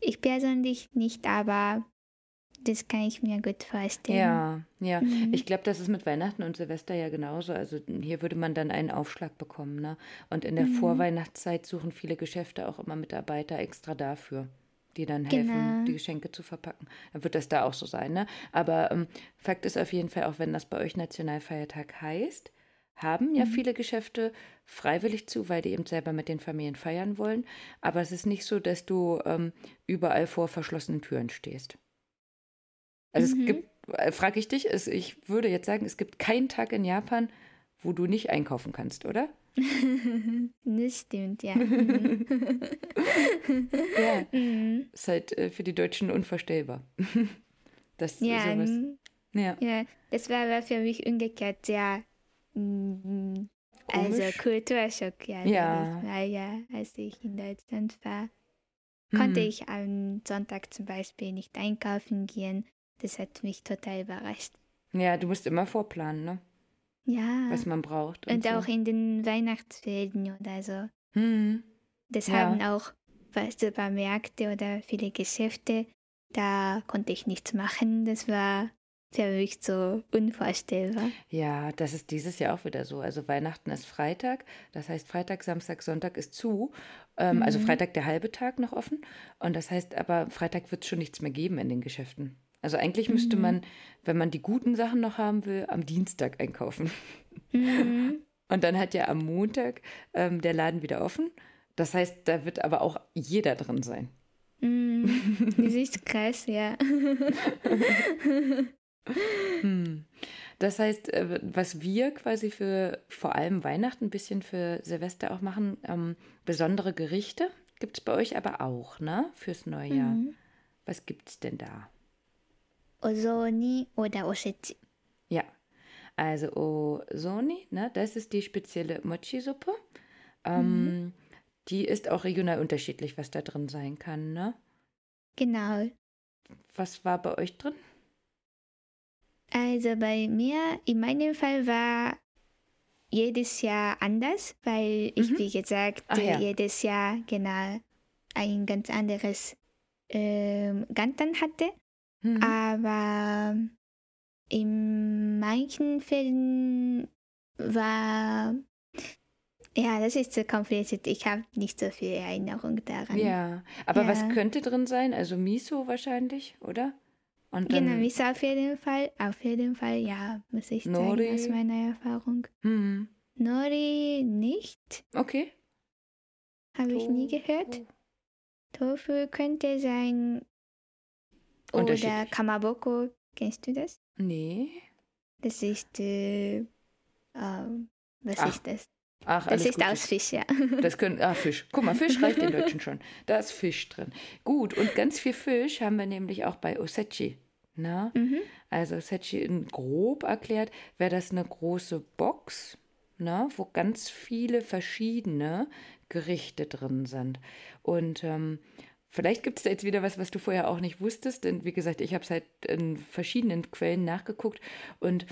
Ich persönlich nicht, aber das kann ich mir gut vorstellen. Ja, ja. Mhm. Ich glaube, das ist mit Weihnachten und Silvester ja genauso. Also hier würde man dann einen Aufschlag bekommen, ne? Und in der Mhm. Vorweihnachtszeit suchen viele Geschäfte auch immer Mitarbeiter extra dafür, die dann helfen, Genau. die Geschenke zu verpacken. Dann wird das da auch so sein, ne? Aber ähm, Fakt ist auf jeden Fall, auch wenn das bei euch Nationalfeiertag heißt, haben ja Mhm. viele Geschäfte freiwillig zu, weil die eben selber mit den Familien feiern wollen. Aber es ist nicht so, dass du ähm, überall vor verschlossenen Türen stehst. Also Mhm. es gibt, äh, frage ich dich, es, ich würde jetzt sagen, es gibt keinen Tag in Japan, wo du nicht einkaufen kannst, oder? das stimmt, ja. Mhm. Ja. Mhm. Ist halt äh, für die Deutschen unvorstellbar. das Ja, sowas. mhm. Ja. ja, das war aber für mich umgekehrt sehr mm, also. Kulturschock, ja. Ja. Weil ja, als ich in Deutschland war, konnte Hm. ich am Sonntag zum Beispiel nicht einkaufen gehen. Das hat mich total überrascht. Ja, du musst immer vorplanen, ne? Ja. Was man braucht. Und, Und so. auch in den Weihnachtsferien oder so. Hm. Das Ja. haben auch Supermärkte oder viele Geschäfte. Da konnte ich nichts machen. Das war für mich so unvorstellbar. Ja, das ist dieses Jahr auch wieder so. Also Weihnachten ist Freitag, das heißt Freitag, Samstag, Sonntag ist zu. Ähm, Also Mhm. Freitag der halbe Tag noch offen. Und das heißt aber, Freitag wird es schon nichts mehr geben in den Geschäften. Also eigentlich müsste Mhm. man, wenn man die guten Sachen noch haben will, am Dienstag einkaufen. Mhm. Und dann hat ja am Montag ähm, der Laden wieder offen. Das heißt, da wird aber auch jeder drin sein. Ist krass, ja. Hm. Das heißt, äh, was wir quasi für vor allem Weihnachten, ein bisschen für Silvester auch machen, ähm, besondere Gerichte gibt es bei euch aber auch, ne? Fürs neue Jahr. Mhm. Was gibt's denn da? Ozoni oder Osechi. Ja, also Osoni, ne? Das ist die spezielle Mochi-Suppe. Ähm, Die ist auch regional unterschiedlich, was da drin sein kann, ne? Genau. Was war bei euch drin? Also bei mir, in meinem Fall war jedes Jahr anders, weil ich, Mhm. wie gesagt, Ach ja. jedes Jahr genau ein ganz anderes ähm, Gantan hatte. Hm. Aber in manchen Fällen war, ja, das ist so kompliziert. Ich habe nicht so viel Erinnerung daran. Ja, aber was Ja. könnte drin sein? Also Miso wahrscheinlich, oder? Und dann, Genau, Miso auf jeden Fall. Auf jeden Fall, ja, muss ich Nori? sagen, aus meiner Erfahrung. Hm, Nori nicht, okay. habe ich nie gehört. Tofu könnte sein. Oder. Kamaboko, kennst du das? Nee. Das ist, äh, ähm, was Ach, ist das? Ach, Das gut. aus Fisch, ja. Das können, ah, Fisch. Guck mal, Fisch reicht den Deutschen schon. Da ist Fisch drin. Gut, und ganz viel Fisch haben wir nämlich auch bei Osechi. Na? mhm. Also Osechi in grob erklärt, wäre das eine große Box, na, wo ganz viele verschiedene Gerichte drin sind. Und ähm, vielleicht gibt es da jetzt wieder was, was du vorher auch nicht wusstest. Denn wie gesagt, ich habe es halt in verschiedenen Quellen nachgeguckt. Und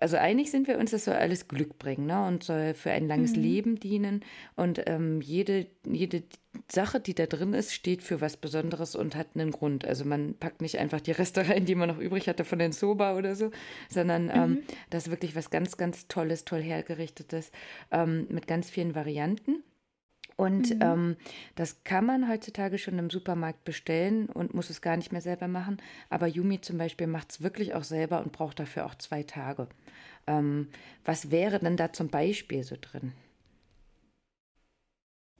also einig sind wir uns, das soll alles Glück bringen ne? und soll für ein langes Mhm. Leben dienen. Und ähm, jede, jede Sache, die da drin ist, steht für was Besonderes und hat einen Grund. Also man packt nicht einfach die Reste rein, die man noch übrig hatte von den Soba oder so, sondern ähm, das ist wirklich was ganz, ganz Tolles, toll hergerichtetes ähm, mit ganz vielen Varianten. Und Mhm. ähm, das kann man heutzutage schon im Supermarkt bestellen und muss es gar nicht mehr selber machen. Aber Yumi zum Beispiel macht es wirklich auch selber und braucht dafür auch zwei Tage. Ähm, was wäre denn da zum Beispiel so drin?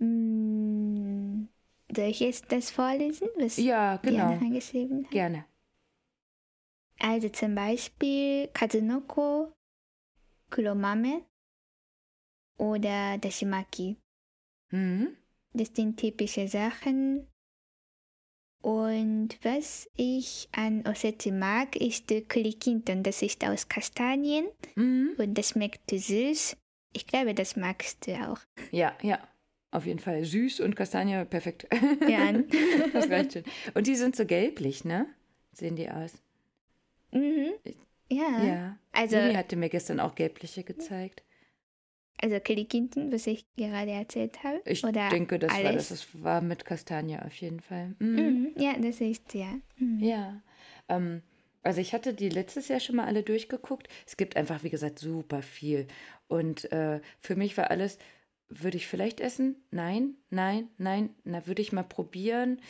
Mm, Soll ich jetzt das vorlesen, was Ja, genau. hat? Gerne. Also zum Beispiel Kazunoko, Kuromame oder Dashimaki. Mhm. Das sind typische Sachen. Und was ich an Osetsu mag, ist der Kurikinton. Das ist aus Kastanien Mhm. und das schmeckt süß. Ich glaube, das magst du auch. Ja, ja. Auf jeden Fall. Süß und Kastanie, perfekt. Ja. das reicht schon. Und die sind so gelblich, ne? Sehen die aus. mhm. Ja. Ja. Also, Yumi hatte mir gestern auch gelbliche gezeigt. Also Kurikinton, was ich gerade erzählt habe. Ich oder denke, das war alles. das. Das war mit Kastanie auf jeden Fall. Mhm. Mhm. Ja, das ist ja. Mhm. Ja. Ähm, also ich hatte die letztes Jahr schon mal alle durchgeguckt. Es gibt einfach, wie gesagt, super viel. Und äh, für mich war alles, würde ich vielleicht essen? Nein, nein, nein. Na, würde ich mal probieren?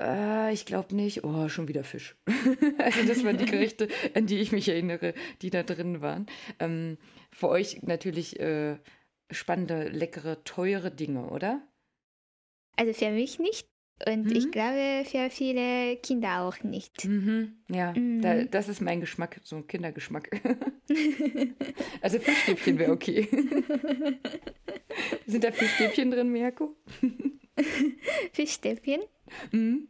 Äh, ich glaube nicht. Oh, schon wieder Fisch. also das waren die Gerichte, an die ich mich erinnere, die da drin waren. Ähm, für euch natürlich äh, spannende, leckere, teure Dinge, oder? Also für mich nicht. Und Mhm. ich glaube, für viele Kinder auch nicht. Mhm, ja, Mhm. Da, das ist mein Geschmack, so ein Kindergeschmack. also Fischstäbchen wäre okay. Sind da Fischstäbchen drin, Mirko? Fischstäbchen? Mhm.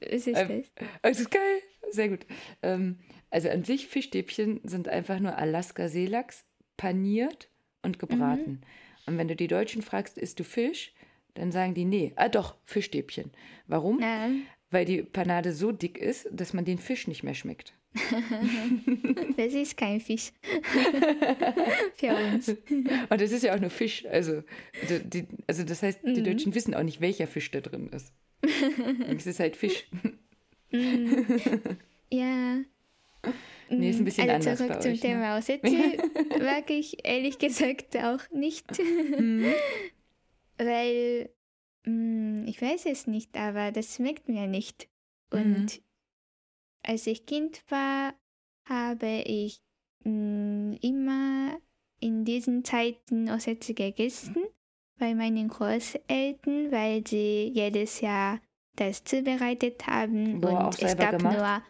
Was ist Ähm, das? Das ist geil, sehr gut. Ähm, also an sich, Fischstäbchen sind einfach nur Alaska-Seelachs, paniert und gebraten. Und wenn du die Deutschen fragst, isst du Fisch? Dann sagen die, nee, ah doch, Fischstäbchen. Warum? Ja. Weil die Panade so dick ist, dass man den Fisch nicht mehr schmeckt. Das ist kein Fisch. für uns. Und es ist ja auch nur Fisch. Also, die, also das heißt, die Mhm. Deutschen wissen auch nicht, welcher Fisch da drin ist. es ist halt Fisch. Mm. Ja. Nee, ist ein bisschen also anders zurück bei zum euch, ne? Thema Osetsu mag ich ehrlich gesagt auch nicht. Mhm. Weil, mm, ich weiß es nicht, aber das schmeckt mir nicht. Und Mhm. als ich Kind war, habe ich mm, immer in diesen Zeiten Osetsu gegessen bei meinen Großeltern, weil sie jedes Jahr das zubereitet haben. Boah, und auch es gab gemacht? nur,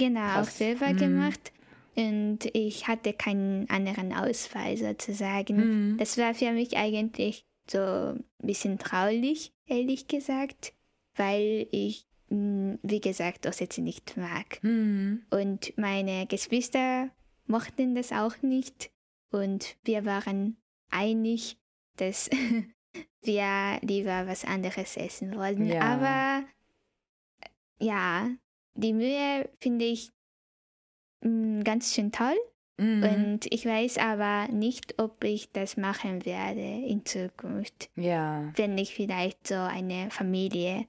genau, auch Krass. selber Mhm. gemacht. Und ich hatte keinen anderen Ausfall sozusagen. Mhm. Das war für mich eigentlich so ein bisschen traurig, ehrlich gesagt, weil ich, mh, wie gesagt, Osetsu nicht mag. Mhm. Und meine Geschwister mochten das auch nicht. Und wir waren einig, dass wir lieber was anderes essen wollten. Ja. Aber ja, die Mühe finde ich mh, ganz schön toll. Mhm. Und ich weiß aber nicht, ob ich das machen werde in Zukunft, Ja. wenn ich vielleicht so eine Familie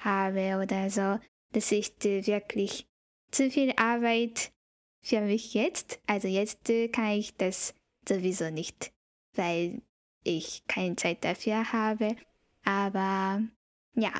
habe oder so. Das ist äh, wirklich zu viel Arbeit für mich jetzt. Also jetzt äh, kann ich das sowieso nicht, weil ich keine Zeit dafür habe. Aber ja,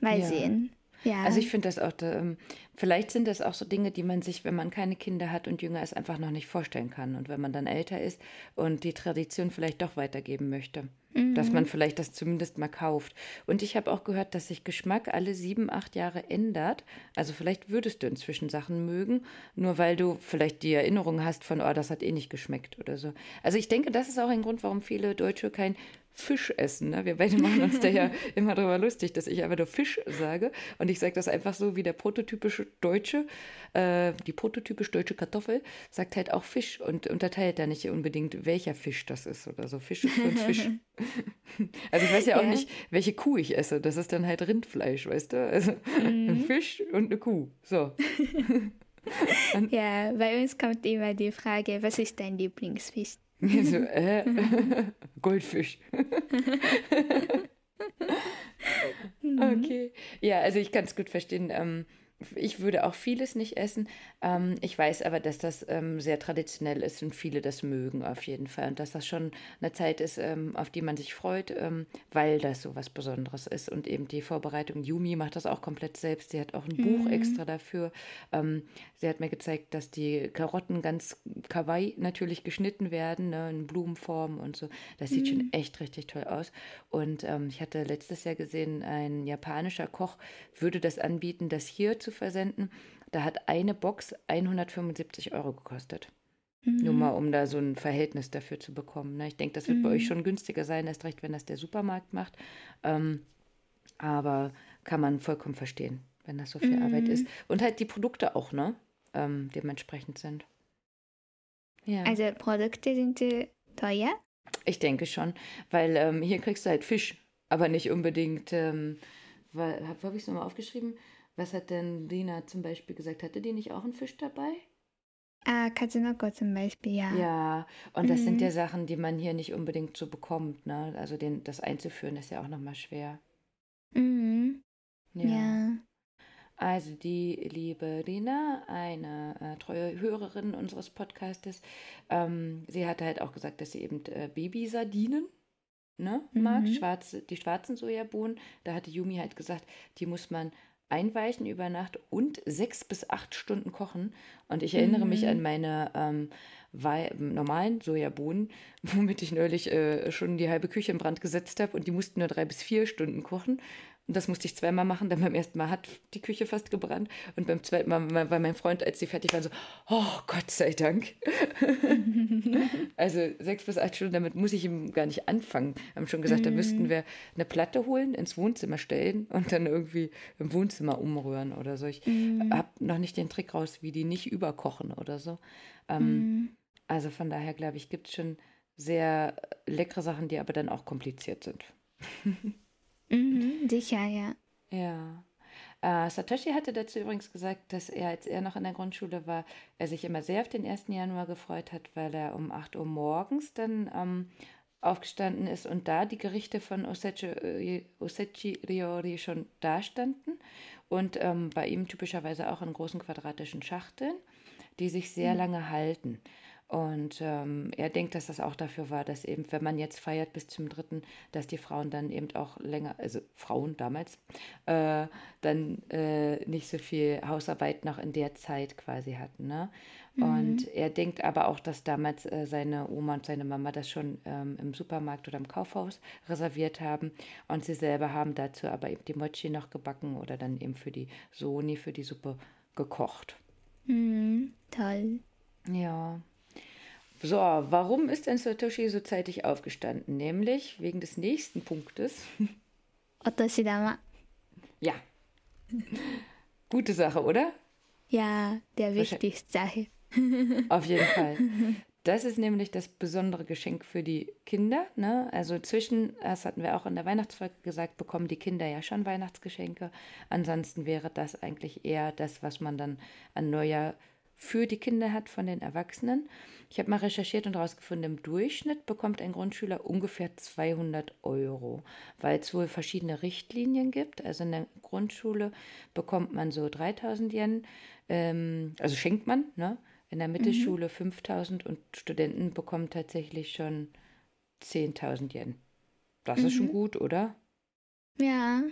mal Ja. sehen. Ja. Also ich finde das auch, ähm, vielleicht sind das auch so Dinge, die man sich, wenn man keine Kinder hat und jünger ist, einfach noch nicht vorstellen kann. Und wenn man dann älter ist und die Tradition vielleicht doch weitergeben möchte, dass Mhm. man vielleicht das zumindest mal kauft. Und ich habe auch gehört, dass sich Geschmack alle sieben, acht Jahre ändert. Also vielleicht würdest du inzwischen Sachen mögen, nur weil du vielleicht die Erinnerung hast von, oh, das hat eh nicht geschmeckt oder so. Also ich denke, das ist auch ein Grund, warum viele Deutsche kein Fisch essen. Ne? Wir beide machen uns da ja immer darüber lustig, dass ich einfach nur Fisch sage. Und ich sage das einfach so wie der prototypische Deutsche, äh, die prototypisch deutsche Kartoffel, sagt halt auch Fisch und unterteilt da nicht unbedingt, welcher Fisch das ist oder so. Fisch ist für Fisch. Also ich weiß ja auch Ja. nicht, welche Kuh ich esse. Das ist dann halt Rindfleisch, weißt du? Also ein Mhm. Fisch und eine Kuh. So. ja, bei uns kommt immer die Frage, was ist dein Lieblingsfisch? So, äh, Goldfisch. okay. Ja, also ich kann es gut verstehen. Ähm, ich würde auch vieles nicht essen. Ähm, ich weiß aber, dass das ähm, sehr traditionell ist und viele das mögen auf jeden Fall. Und dass das schon eine Zeit ist, ähm, auf die man sich freut, ähm, weil das so was Besonderes ist. Und eben die Vorbereitung. Yumi macht das auch komplett selbst. Sie hat auch ein Buch Mhm. extra dafür. Ähm, sie hat mir gezeigt, dass die Karotten ganz kawaii natürlich geschnitten werden, ne, in Blumenform und so. Das sieht Mhm. schon echt richtig toll aus. Und ähm, ich hatte letztes Jahr gesehen, ein japanischer Koch würde das anbieten, das hier zu versenden. Da hat eine Box 175 Euro gekostet. Nur Mhm. mal, um da so ein Verhältnis dafür zu bekommen. Ne? Ich denke, das wird bei euch Mhm. schon günstiger sein, erst recht, wenn das der Supermarkt macht. Ähm, aber kann man vollkommen verstehen, wenn das so viel Arbeit ist. Mhm. Und halt die Produkte auch, ne? Ähm, dementsprechend sind. Ja. Also Produkte sind teuer? Ich denke schon, weil ähm, hier kriegst du halt Fisch, aber nicht unbedingt. Ähm, weil, hab, habe ich es nochmal aufgeschrieben? Was hat denn Lina zum Beispiel gesagt? Hatte die nicht auch einen Fisch dabei? Ah, Katsunoko zum Beispiel, ja. Ja, und das sind Mhm. ja Sachen, die man hier nicht unbedingt so bekommt. Ne? Also den, das einzuführen ist ja auch nochmal schwer. Mhm. Ja. ja. Also die liebe Lina, eine äh, treue Hörerin unseres Podcastes, ähm, sie hatte halt auch gesagt, dass sie eben äh, Babysardinen ne, mag, Mhm. schwarze, die schwarzen Sojabohnen. Da hatte Yumi halt gesagt, die muss man einweichen über Nacht und sechs bis acht Stunden kochen. Und ich erinnere mich Mhm. an meine ähm, normalen Sojabohnen, womit ich neulich äh, schon die halbe Küche in Brand gesetzt habe und die mussten nur drei bis vier Stunden kochen. Und das musste ich zweimal machen, denn beim ersten Mal hat die Küche fast gebrannt. Und beim zweiten Mal war mein Freund, als sie fertig waren, so, oh Gott sei Dank. also sechs bis acht Stunden, damit muss ich ihm gar nicht anfangen. Wir haben schon gesagt, da müssten wir eine Platte holen, ins Wohnzimmer stellen und dann irgendwie im Wohnzimmer umrühren oder so. Ich Mhm. habe noch nicht den Trick raus, wie die nicht überkochen oder so. Ähm, Mhm. Also von daher, glaube ich, gibt es schon sehr leckere Sachen, die aber dann auch kompliziert sind. Mhm. Sicher, ja. Ja. Äh, Satoshi hatte dazu übrigens gesagt, dass er, als er noch in der Grundschule war, er sich immer sehr auf den 1. Januar gefreut hat, weil er um 8 Uhr morgens dann ähm, aufgestanden ist und da die Gerichte von Osechi, äh, Osechi Ryori schon da standen und ähm, bei ihm typischerweise auch in großen quadratischen Schachteln, die sich sehr lange halten. Und ähm, er denkt, dass das auch dafür war, dass eben, wenn man jetzt feiert bis zum dritten, dass die Frauen dann eben auch länger, also Frauen damals, äh, dann äh, nicht so viel Hausarbeit noch in der Zeit quasi hatten. Ne? Und er denkt aber auch, dass damals äh, seine Oma und seine Mama das schon ähm, im Supermarkt oder im Kaufhaus reserviert haben. Und sie selber haben dazu aber eben die Mochi noch gebacken oder dann eben für die Soni, für die Suppe gekocht. Mhm. Toll. Ja. So, warum ist denn Satoshi so zeitig aufgestanden? Nämlich wegen des nächsten Punktes. Otoshidama. Ja. Gute Sache, oder? Ja, der wichtigste Sache. Auf jeden Fall. Das ist nämlich das besondere Geschenk für die Kinder. Ne? Also zwischen, das hatten wir auch in der Weihnachtsfolge gesagt, bekommen die Kinder ja schon Weihnachtsgeschenke. Ansonsten wäre das eigentlich eher das, was man dann an Neujahr für die Kinder hat von den Erwachsenen. Ich habe mal recherchiert und herausgefunden, im Durchschnitt bekommt ein Grundschüler ungefähr 200 Euro, weil es wohl verschiedene Richtlinien gibt. Also in der Grundschule bekommt man so 3000 Yen, ähm, also schenkt man, ne? In der Mittelschule 5000 und Studenten bekommen tatsächlich schon 10.000 Yen. Das ist schon gut, oder? Ja,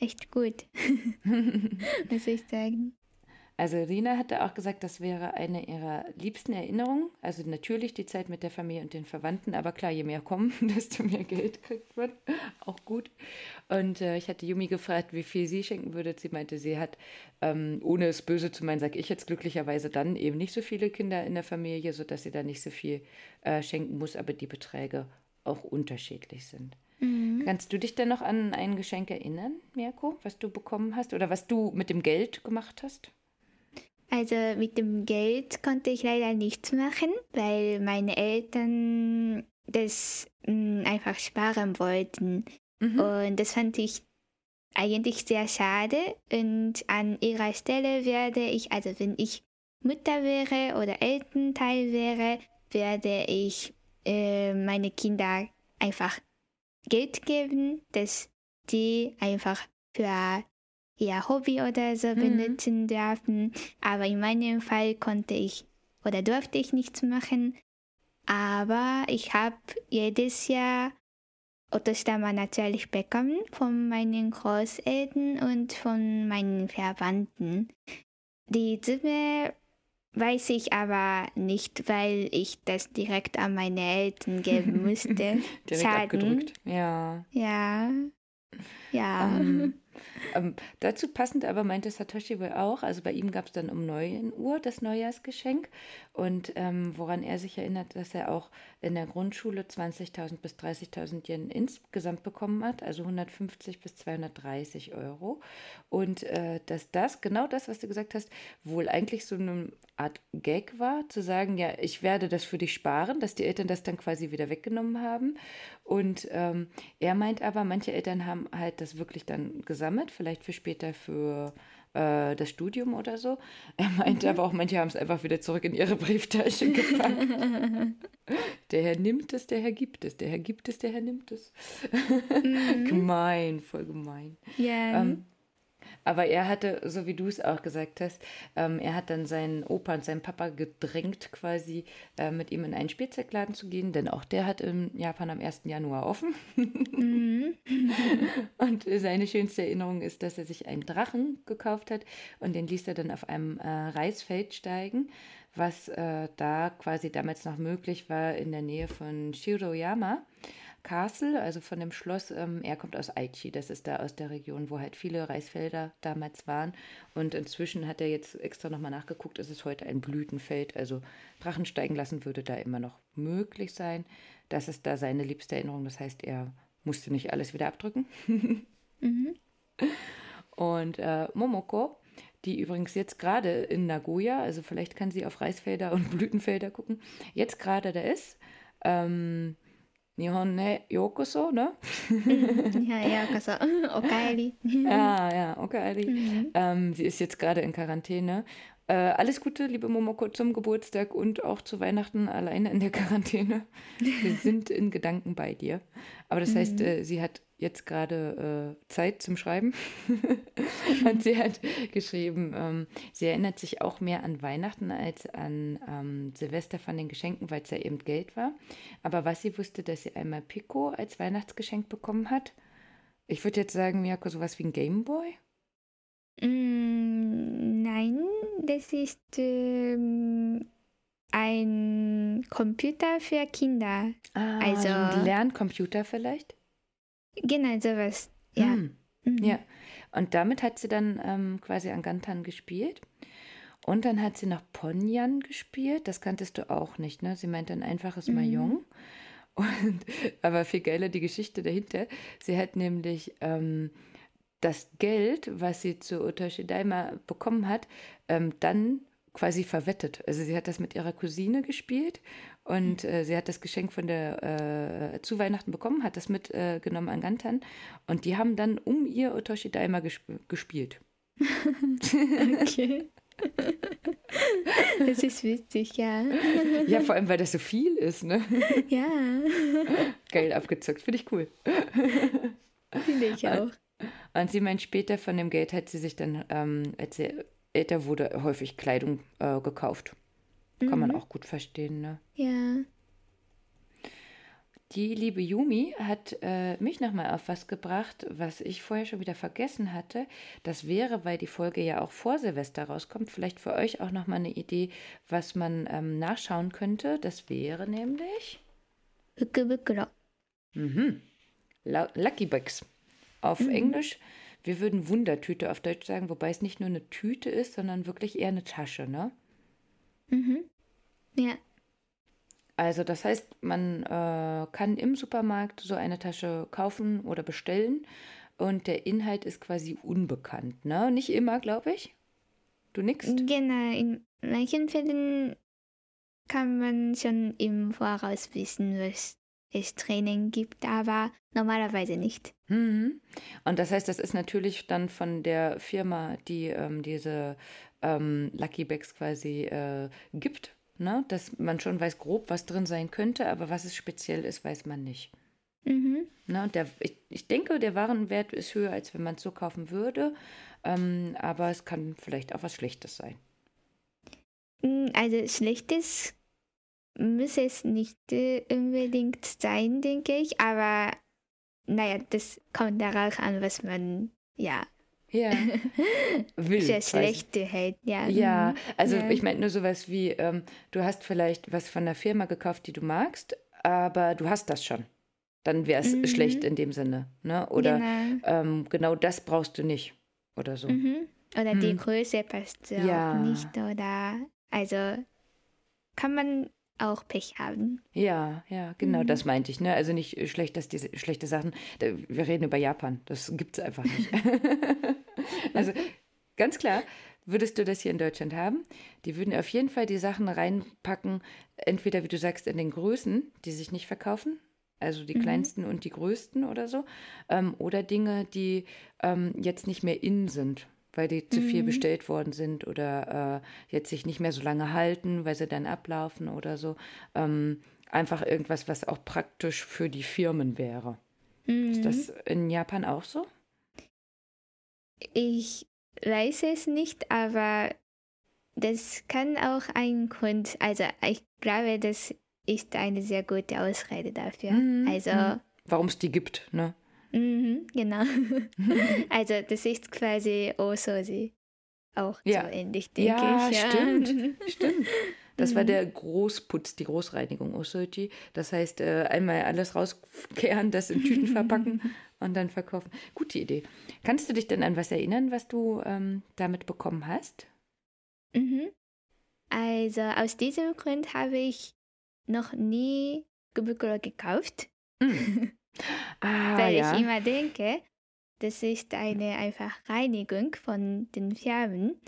echt gut. Muss ich sagen. Also Rina hatte auch gesagt, das wäre eine ihrer liebsten Erinnerungen. Also natürlich die Zeit mit der Familie und den Verwandten, aber klar, je mehr kommen, desto mehr Geld kriegt man. Auch gut. Und äh, ich hatte Yumi gefragt, wie viel sie schenken würde. Sie meinte, sie hat, ähm, ohne es böse zu meinen, sage ich jetzt glücklicherweise dann eben nicht so viele Kinder in der Familie, sodass sie da nicht so viel äh, schenken muss, aber die Beträge auch unterschiedlich sind. Mhm. Kannst du dich denn noch an ein Geschenk erinnern, Mirko, was du bekommen hast oder was du mit dem Geld gemacht hast? Also mit dem Geld konnte ich leider nichts machen, weil meine Eltern das mh, einfach sparen wollten. Mhm. Und das fand ich eigentlich sehr schade. Und an ihrer Stelle werde ich, also wenn ich Mutter wäre oder Elternteil wäre, werde ich äh, meine Kinder einfach Geld geben, dass die einfach für ihr Hobby oder so Mhm. benutzen dürfen. Aber in meinem Fall konnte ich oder durfte ich nichts machen. Aber ich habe jedes Jahr Autostammer natürlich bekommen von meinen Großeltern und von meinen Verwandten. Die Summe weiß ich aber nicht, weil ich das direkt an meine Eltern geben musste. Direkt Schaden. abgedrückt. Ja. Ja. Ja. Ähm, ähm, dazu passend aber meinte Satoshi wohl auch, also bei ihm gab es dann um 9 Uhr das Neujahrsgeschenk. Und ähm, woran er sich erinnert, dass er auch in der Grundschule 20.000 bis 30.000 Yen insgesamt bekommen hat, also 150 bis 230 Euro. Und äh, dass das, genau das, was du gesagt hast, wohl eigentlich so eine Art Gag war, zu sagen, ja, ich werde das für dich sparen, dass die Eltern das dann quasi wieder weggenommen haben. Und ähm, er meint aber, manche Eltern haben halt das wirklich dann gesammelt, vielleicht für später für äh, das Studium oder so. Er meinte aber auch, manche haben es einfach wieder zurück in ihre Brieftasche gepackt. der Herr nimmt es, der Herr gibt es, der Herr gibt es, der Herr nimmt es. gemein, voll gemein. ja. Ähm, aber er hatte, so wie du es auch gesagt hast, ähm, er hat dann seinen Opa und seinen Papa gedrängt, quasi äh, mit ihm in einen Spielzeugladen zu gehen, denn auch der hat in Japan am 1. Januar offen. Mhm. Und seine schönste Erinnerung ist, dass er sich einen Drachen gekauft hat und den ließ er dann auf einem äh, Reisfeld steigen, was äh, da quasi damals noch möglich war in der Nähe von Shiroyama Castle, also von dem Schloss. Ähm, er kommt aus Aichi, das ist da aus der Region, wo halt viele Reisfelder damals waren. Und inzwischen hat er jetzt extra nochmal nachgeguckt, es ist heute ein Blütenfeld, also Drachen steigen lassen würde da immer noch möglich sein. Das ist da seine liebste Erinnerung, das heißt, er musste nicht alles wieder abdrücken. Mhm. Und äh, Momoko, die übrigens jetzt gerade in Nagoya, also vielleicht kann sie auf Reisfelder und Blütenfelder gucken, jetzt gerade da ist. Ähm, Nihon ne Yokoso, ne? Ja, ja, also, Okaeri. Ja, ja, okay. Ali. Mhm. Ähm, sie ist jetzt gerade in Quarantäne. Äh, alles Gute, liebe Momoko, zum Geburtstag und auch zu Weihnachten alleine in der Quarantäne. Wir sind in Gedanken bei dir. Aber das heißt, Mhm. äh, sie hat jetzt gerade äh, Zeit zum Schreiben. und sie hat geschrieben, ähm, sie erinnert sich auch mehr an Weihnachten als an ähm, Silvester von den Geschenken, weil es ja eben Geld war. Aber was sie wusste, dass sie einmal Pico als Weihnachtsgeschenk bekommen hat. Ich würde jetzt sagen, Miyako, sowas wie ein Gameboy? Mm, Nein, das ist ähm, ein Computer für Kinder. Ah, Also- so ein Lerncomputer vielleicht? Genau, sowas. Ja. Hm. Mhm. Ja, und damit hat sie dann ähm, quasi an Gantan gespielt. Und dann hat sie noch Ponyan gespielt. Das kanntest du auch nicht, ne? Sie meinte ein einfaches Mhm. Mahjong. Und, aber viel geiler die Geschichte dahinter. Sie hat nämlich ähm, das Geld, was sie zu Otoshi Daima bekommen hat, ähm, dann quasi verwettet. Also sie hat das mit ihrer Cousine gespielt und äh, sie hat das Geschenk von der äh, zu Weihnachten bekommen, hat das mitgenommen äh, an Gantan und die haben dann um ihr Otoshi Daima gesp gespielt. Okay. das ist witzig, ja. Ja, vor allem, weil das so viel ist, ne? Ja, Geil abgezockt, finde ich cool. finde ich auch. Und sie meint, später von dem Geld hat sie sich dann, ähm, als sie älter wurde, häufig Kleidung äh, gekauft. Kann man Mhm. auch gut verstehen, ne? Ja. Die liebe Yumi hat äh, mich nochmal auf was gebracht, was ich vorher schon wieder vergessen hatte. Das wäre, weil die Folge ja auch vor Silvester rauskommt, vielleicht für euch auch nochmal eine Idee, was man ähm, nachschauen könnte. Das wäre nämlich Ukubukuro. mhm, Lucky Box auf Englisch. Wir würden Wundertüte auf Deutsch sagen, wobei es nicht nur eine Tüte ist, sondern wirklich eher eine Tasche, ne? Mhm. Ja. Also das heißt, man äh, kann im Supermarkt so eine Tasche kaufen oder bestellen und der Inhalt ist quasi unbekannt. Ne? Nicht immer, glaube ich. Du nickst? Genau, in manchen Fällen kann man schon im Voraus wissen, was es Training gibt, aber normalerweise nicht. Mhm. Und das heißt, das ist natürlich dann von der Firma, die ähm, diese ähm, Lucky Bags quasi äh, gibt. Ne? Dass man schon weiß grob, was drin sein könnte, aber was es speziell ist, weiß man nicht. Mhm. Ne? Und der, ich, ich denke, der Warenwert ist höher, als wenn man es so kaufen würde. Ähm, aber es kann vielleicht auch was Schlechtes sein. Mm, Also schlechtes muss es nicht äh, unbedingt sein, denke ich. Aber naja, das kommt darauf an, was man ja Ja. Für quasi. schlechte hält. Ja, Ja, mhm. also Ja. ich meine nur sowas wie, ähm, du hast vielleicht was von einer Firma gekauft, die du magst, aber du hast das schon. Dann wäre es Mhm. schlecht in dem Sinne. Ne? Oder genau. ähm, genau das brauchst du nicht. Oder so. Mhm. Oder die Hm. Größe passt Ja. auch nicht. Oder also kann man auch Pech haben. Ja, ja, genau, Mhm. das meinte ich. Ne? Also nicht äh, schlecht, dass diese schlechte Sachen. Wir reden über Japan. Das gibt es einfach nicht. also ganz klar, würdest du das hier in Deutschland haben, die würden auf jeden Fall die Sachen reinpacken, entweder wie du sagst, in den Größen, die sich nicht verkaufen. Also die Mhm. kleinsten und die größten oder so. Ähm, oder Dinge, die ähm, jetzt nicht mehr in sind, weil die zu viel Mhm. bestellt worden sind oder äh, jetzt sich nicht mehr so lange halten, weil sie dann ablaufen oder so. Ähm, einfach irgendwas, was auch praktisch für die Firmen wäre. Mhm. Ist das in Japan auch so? Ich weiß es nicht, aber das kann auch ein Grund, also ich glaube, das ist eine sehr gute Ausrede dafür. Mhm, Also, mhm. Warum es die gibt, ne? Mhm, genau. also das ist quasi Osoji auch Ja. so ähnlich, denke Ja, ich. stimmt. Stimmt. Das war Mhm. der Großputz, die Großreinigung Osoji. Das heißt, äh, einmal alles rauskehren, das in Tüten verpacken und dann verkaufen. Gute Idee. Kannst du dich denn an was erinnern, was du ähm, damit bekommen hast? Mhm. Also aus diesem Grund habe ich noch nie Gebukuro gekauft, Hm. Ah, weil ja. ich immer denke, das ist eine einfach Reinigung von den Farben,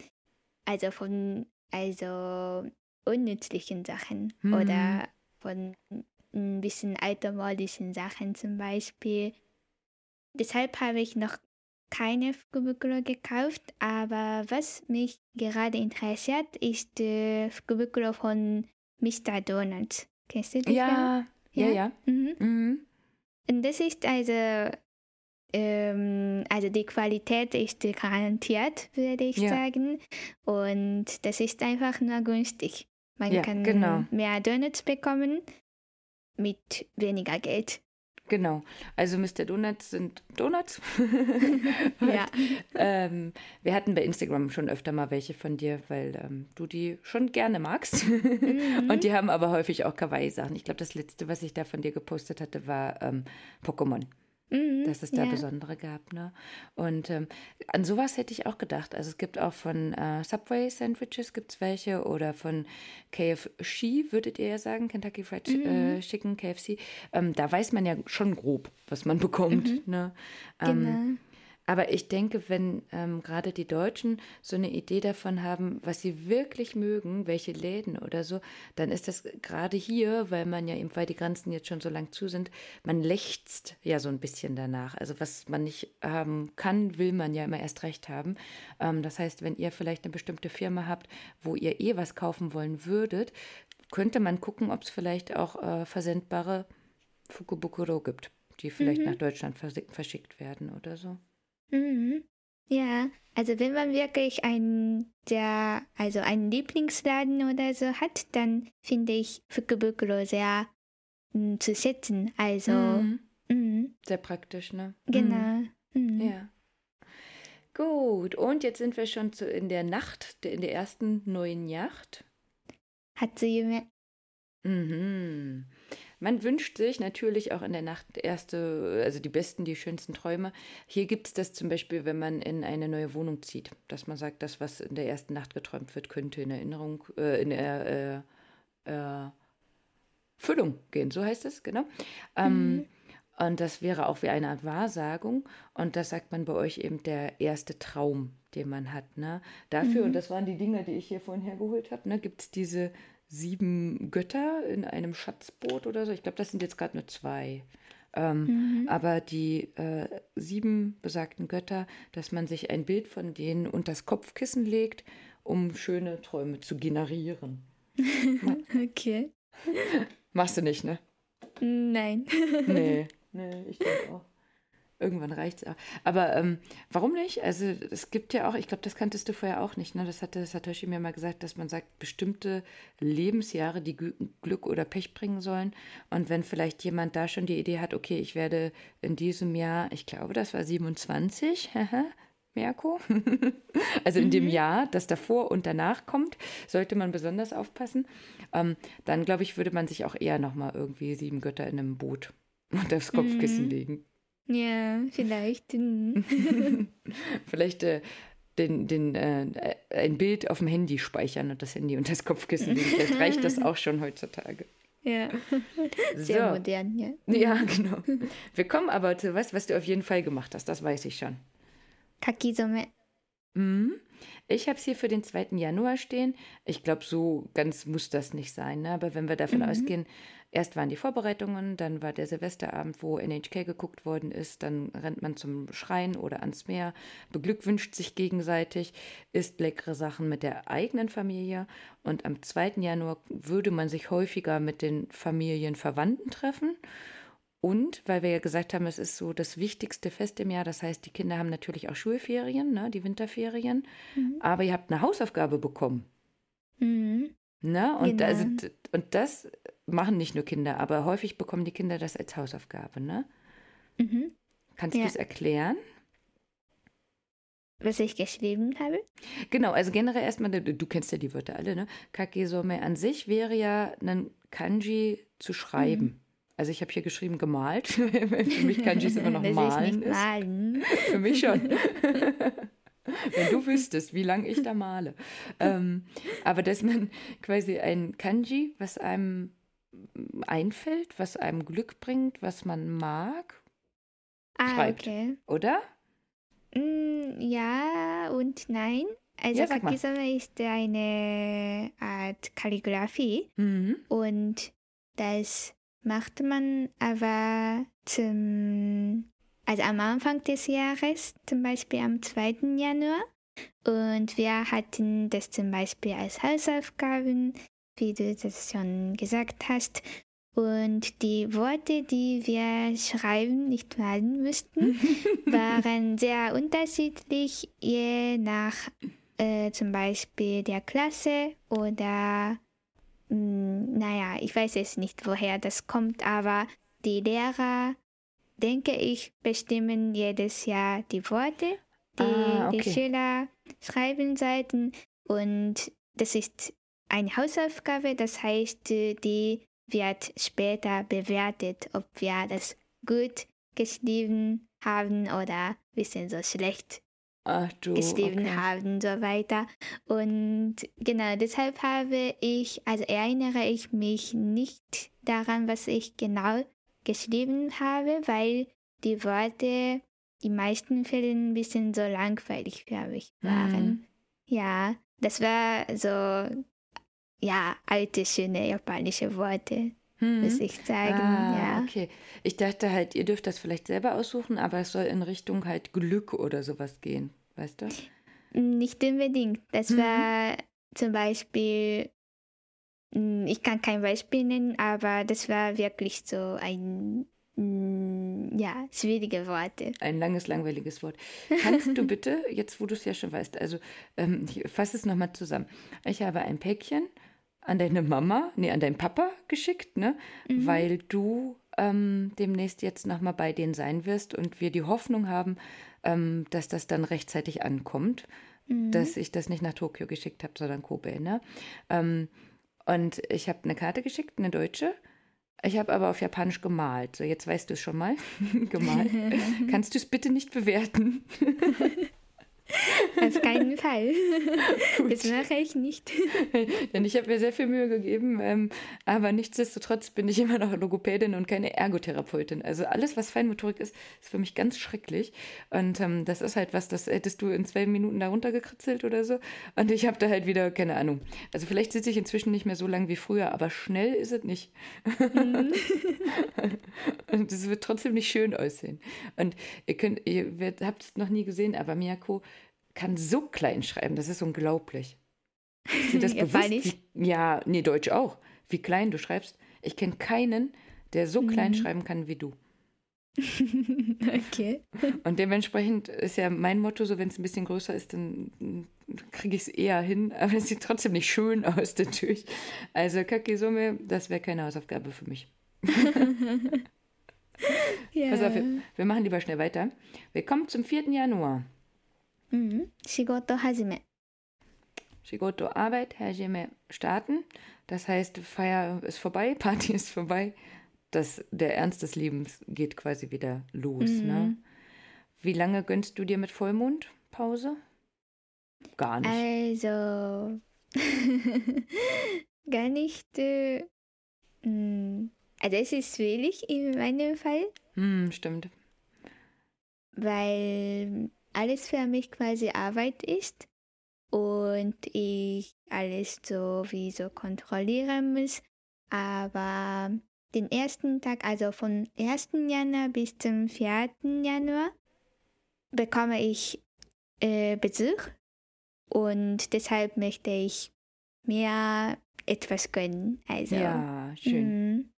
also von also unnützlichen Sachen Mhm. oder von ein bisschen altermodischen Sachen zum Beispiel. Deshalb habe ich noch keine Fukubukuro gekauft, aber was mich gerade interessiert, ist äh, Fukubukuro von Mr. Donuts. Kennst du die Firma? ja, ja, ja. Mhm. Mhm. Und das ist also, ähm, also die Qualität ist garantiert, würde ich Ja. sagen. Und das ist einfach nur günstig. Man Ja, kann genau. mehr Donuts bekommen mit weniger Geld. Genau. Also Mr. Donuts sind Donuts. Ja. ähm, wir hatten bei Instagram schon öfter mal welche von dir, weil ähm, du die schon gerne magst. Mhm. Und die haben aber häufig auch Kawaii-Sachen. Ich glaube, das letzte, was ich da von dir gepostet hatte, war ähm, Pokémon. Mhm, dass es da ja. besondere gab. Ne? Und ähm, an sowas hätte ich auch gedacht. Also es gibt auch von äh, Subway Sandwiches gibt es welche oder von KFC, würdet ihr ja sagen, Kentucky Fried Mhm. äh, Chicken, KFC. Ähm, da weiß man ja schon grob, was man bekommt. Ne? Ähm, Genau. Aber ich denke, wenn ähm, gerade die Deutschen so eine Idee davon haben, was sie wirklich mögen, welche Läden oder so, dann ist das gerade hier, weil man ja eben, weil die Grenzen jetzt schon so lang zu sind, man lechzt ja so ein bisschen danach. Also was man nicht haben kann, will man ja immer erst recht haben. Ähm, das heißt, wenn ihr vielleicht eine bestimmte Firma habt, wo ihr eh was kaufen wollen würdet, könnte man gucken, ob es vielleicht auch äh, versendbare Fukubukuro gibt, die vielleicht Mhm. nach Deutschland verschickt werden oder so. Mhm. Ja, also wenn man wirklich einen, der, also einen Lieblingsladen oder so hat, dann finde ich Fukubukuro sehr mm, zu schätzen. Also, Mhm. mhm, Sehr praktisch, ne? genau. Mhm. Mhm. Ja. Gut, und jetzt sind wir schon zu, in der Nacht, in der ersten neuen Yacht. Hatsume. Mhm. Man wünscht sich natürlich auch in der Nacht erste, also die besten, die schönsten Träume. Hier gibt es das zum Beispiel, wenn man in eine neue Wohnung zieht, dass man sagt, das, was in der ersten Nacht geträumt wird, könnte in Erinnerung, äh, in äh, äh, Füllung gehen, so heißt es, genau. Ähm, Mhm. Und das wäre auch wie eine Art Wahrsagung. Und das sagt man bei euch eben der erste Traum, den man hat. Ne? Dafür, Mhm. und das waren die Dinge, die ich hier vorhin hergeholt habe, ne, gibt es diese sieben Götter in einem Schatzboot oder so. Ich glaube, das sind jetzt gerade nur zwei. Ähm, mhm. Aber die äh, sieben besagten Götter, dass man sich ein Bild von denen unter das Kopfkissen legt, um schöne Träume zu generieren. okay. Machst du nicht, ne? Nein. nee, nee, ich denke auch. Irgendwann reicht es auch. Aber ähm, warum nicht? Also es gibt ja auch, ich glaube, das kanntest du vorher auch nicht, ne? Das hatte Satoshi mir mal gesagt, dass man sagt, bestimmte Lebensjahre, die Glück oder Pech bringen sollen. Und wenn vielleicht jemand da schon die Idee hat, okay, ich werde in diesem Jahr, ich glaube, das war 27, Merko. also in mhm. dem Jahr, das davor und danach kommt, sollte man besonders aufpassen. Ähm, dann, glaube ich, würde man sich auch eher nochmal irgendwie sieben Götter in einem Boot unter das Kopfkissen mhm. legen. Ja, vielleicht. vielleicht äh, den, den, äh, ein Bild auf dem Handy speichern und das Handy unter das Kopfkissen. Vielleicht reicht das auch schon heutzutage. Ja, sehr so. modern, ja. Ja, genau. Wir kommen aber zu was, was du auf jeden Fall gemacht hast, das weiß ich schon. Kakisome. Mhm. Ich habe es hier für den 2. Januar stehen. Ich glaube, so ganz muss das nicht sein. Ne? Aber wenn wir davon mhm. ausgehen, erst waren die Vorbereitungen, dann war der Silvesterabend, wo NHK geguckt worden ist, dann rennt man zum Schrein oder ans Meer, beglückwünscht sich gegenseitig, isst leckere Sachen mit der eigenen Familie. Und am 2. Januar würde man sich häufiger mit den Familienverwandten treffen. Und weil wir ja gesagt haben, es ist so das wichtigste Fest im Jahr, das heißt, die Kinder haben natürlich auch Schulferien, ne, die Winterferien, mhm. aber ihr habt eine Hausaufgabe bekommen. Mhm. Ne? Und, genau. also, und das machen nicht nur Kinder, aber häufig bekommen die Kinder das als Hausaufgabe. Ne? Mhm. Kannst ja. du es erklären? Was ich geschrieben habe? Genau, also generell erstmal, du, du kennst ja die Wörter alle, ne? Kakesome an sich wäre ja ein Kanji zu schreiben. Also ich habe hier geschrieben gemalt. Für mich Kanji ist immer noch das malen. Ist malen. Für mich schon. Wenn du wüsstest, wie lange ich da male. Ähm, aber dass man quasi ein Kanji, was einem einfällt, was einem Glück bringt, was man mag, ah, schreibt. Okay. Oder? Mm, ja und nein. Also ja, Kakisame ist eine Art Kalligraphie mhm. und das macht man aber zum, also am Anfang des Jahres, zum Beispiel am 2. Januar. Und wir hatten das zum Beispiel als Hausaufgaben, wie du das schon gesagt hast. Und die Worte, die wir schreiben, nicht malen müssten, waren sehr unterschiedlich, je nach äh, zum Beispiel der Klasse oder hm, naja, ich weiß jetzt nicht, woher das kommt, aber die Lehrer, denke ich, bestimmen jedes Jahr die Worte, die ah, okay. die Schüler schreiben sollten. Und das ist eine Hausaufgabe, das heißt, die wird später bewertet, ob wir das gut geschrieben haben oder ein bisschen so schlecht Ach du, geschrieben okay. haben und so weiter. Und genau deshalb habe ich, also erinnere ich mich nicht daran, was ich genau geschrieben habe, weil die Worte in meisten Fällen ein bisschen so langweilig für mich waren. Mhm. Ja, das war so, ja, alte, schöne japanische Worte. Hm. muss ich sagen. Ah, ja. Okay. Ich dachte halt, ihr dürft das vielleicht selber aussuchen, aber es soll in Richtung halt Glück oder sowas gehen, weißt du? Nicht unbedingt. Das mhm. war zum Beispiel, hm, ich kann kein Beispiel nennen, aber das war wirklich so ein hm, ja, schwierige Worte. Ein langes, langweiliges Wort. Kannst du bitte, jetzt wo du es ja schon weißt, also ähm, ich fasse es nochmal zusammen. Ich habe ein Päckchen an deine Mama, nee, an deinen Papa geschickt, ne? Mhm. Weil du ähm, demnächst jetzt nochmal bei denen sein wirst und wir die Hoffnung haben, ähm, dass das dann rechtzeitig ankommt, mhm. dass ich das nicht nach Tokio geschickt habe, sondern Kobe, ne? Ähm, und ich habe eine Karte geschickt, eine deutsche. Ich habe aber auf Japanisch gemalt. So, jetzt weißt du es schon mal. gemalt. Kannst du es bitte nicht bewerten? das keinen Fall. das mache ich nicht. Denn ich habe mir sehr viel Mühe gegeben, ähm, aber nichtsdestotrotz bin ich immer noch Logopädin und keine Ergotherapeutin. Also alles, was Feinmotorik ist, ist für mich ganz schrecklich. Und ähm, das ist halt was, das hättest du in zwei Minuten da runtergekritzelt oder so. Und ich habe da halt wieder, keine Ahnung. Also vielleicht sitze ich inzwischen nicht mehr so lang wie früher, aber schnell ist es nicht. Mhm. und es wird trotzdem nicht schön aussehen. Und ihr könnt, ihr habt es noch nie gesehen, aber Miyako kann so klein schreiben, das ist unglaublich. Ist dir das bewusst? Wie, ja, nee, Deutsch auch. Wie klein du schreibst. Ich kenne keinen, der so klein mhm. schreiben kann wie du. okay. Und dementsprechend ist ja mein Motto, so wenn es ein bisschen größer ist, dann kriege ich es eher hin, aber es sieht trotzdem nicht schön aus natürlich. Also Kakisume, das wäre keine Hausaufgabe für mich. yeah. Pass auf, wir, wir machen lieber schnell weiter. Wir kommen zum 4. Januar. Mhm. Shigoto hajime. Shigoto Arbeit, hajime starten. Das heißt, Feier ist vorbei, Party ist vorbei. Das, der Ernst des Lebens geht quasi wieder los. Mhm. Ne? Wie lange gönnst du dir mit Vollmond Pause? Gar nicht. Also, gar nicht. Äh, mm, also, es ist wenig in meinem Fall. Hm, stimmt. Weil alles für mich quasi Arbeit ist und ich alles so wie so kontrollieren muss. Aber den ersten Tag, also von 1. Januar bis zum 4. Januar, bekomme ich äh, Besuch und deshalb möchte ich mir etwas gönnen. Also, ja, schön.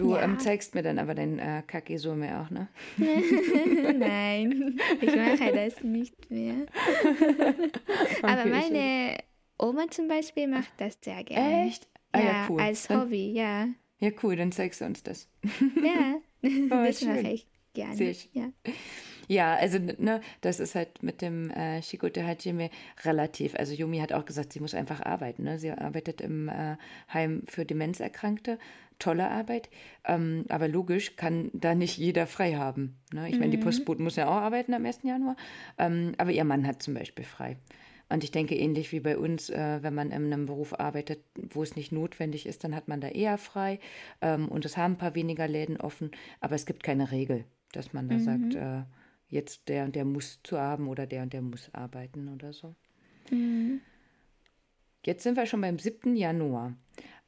Du ja. ähm, zeigst mir dann aber dein äh, Kakisume auch, ne? Nein, ich mache das nicht mehr. aber meine Oma zum Beispiel macht das sehr gerne. Echt? Ah, ja, ja, cool. Als dann, Hobby, ja. Ja, cool, dann zeigst du uns das. ja, oh, das mache ich gerne. Sehr schön. Ja. Ja, also ne, das ist halt mit dem äh, Shikote Hajime relativ. Also Yumi hat auch gesagt, sie muss einfach arbeiten. Ne? Sie arbeitet im äh, Heim für Demenzerkrankte. Tolle Arbeit. Ähm, aber logisch kann da nicht jeder frei haben. Ne? Ich mhm. meine, die mhm. Postboten muss ja auch arbeiten am 1. Januar. Ähm, aber ihr Mann hat zum Beispiel frei. Und ich denke, ähnlich wie bei uns, äh, wenn man in einem Beruf arbeitet, wo es nicht notwendig ist, dann hat man da eher frei. Ähm, und es haben ein paar weniger Läden offen. Aber es gibt keine Regel, dass man da mhm. sagt, äh, jetzt der und der muss zu haben oder der und der muss arbeiten oder so. Mhm. Jetzt sind wir schon beim 7. Januar.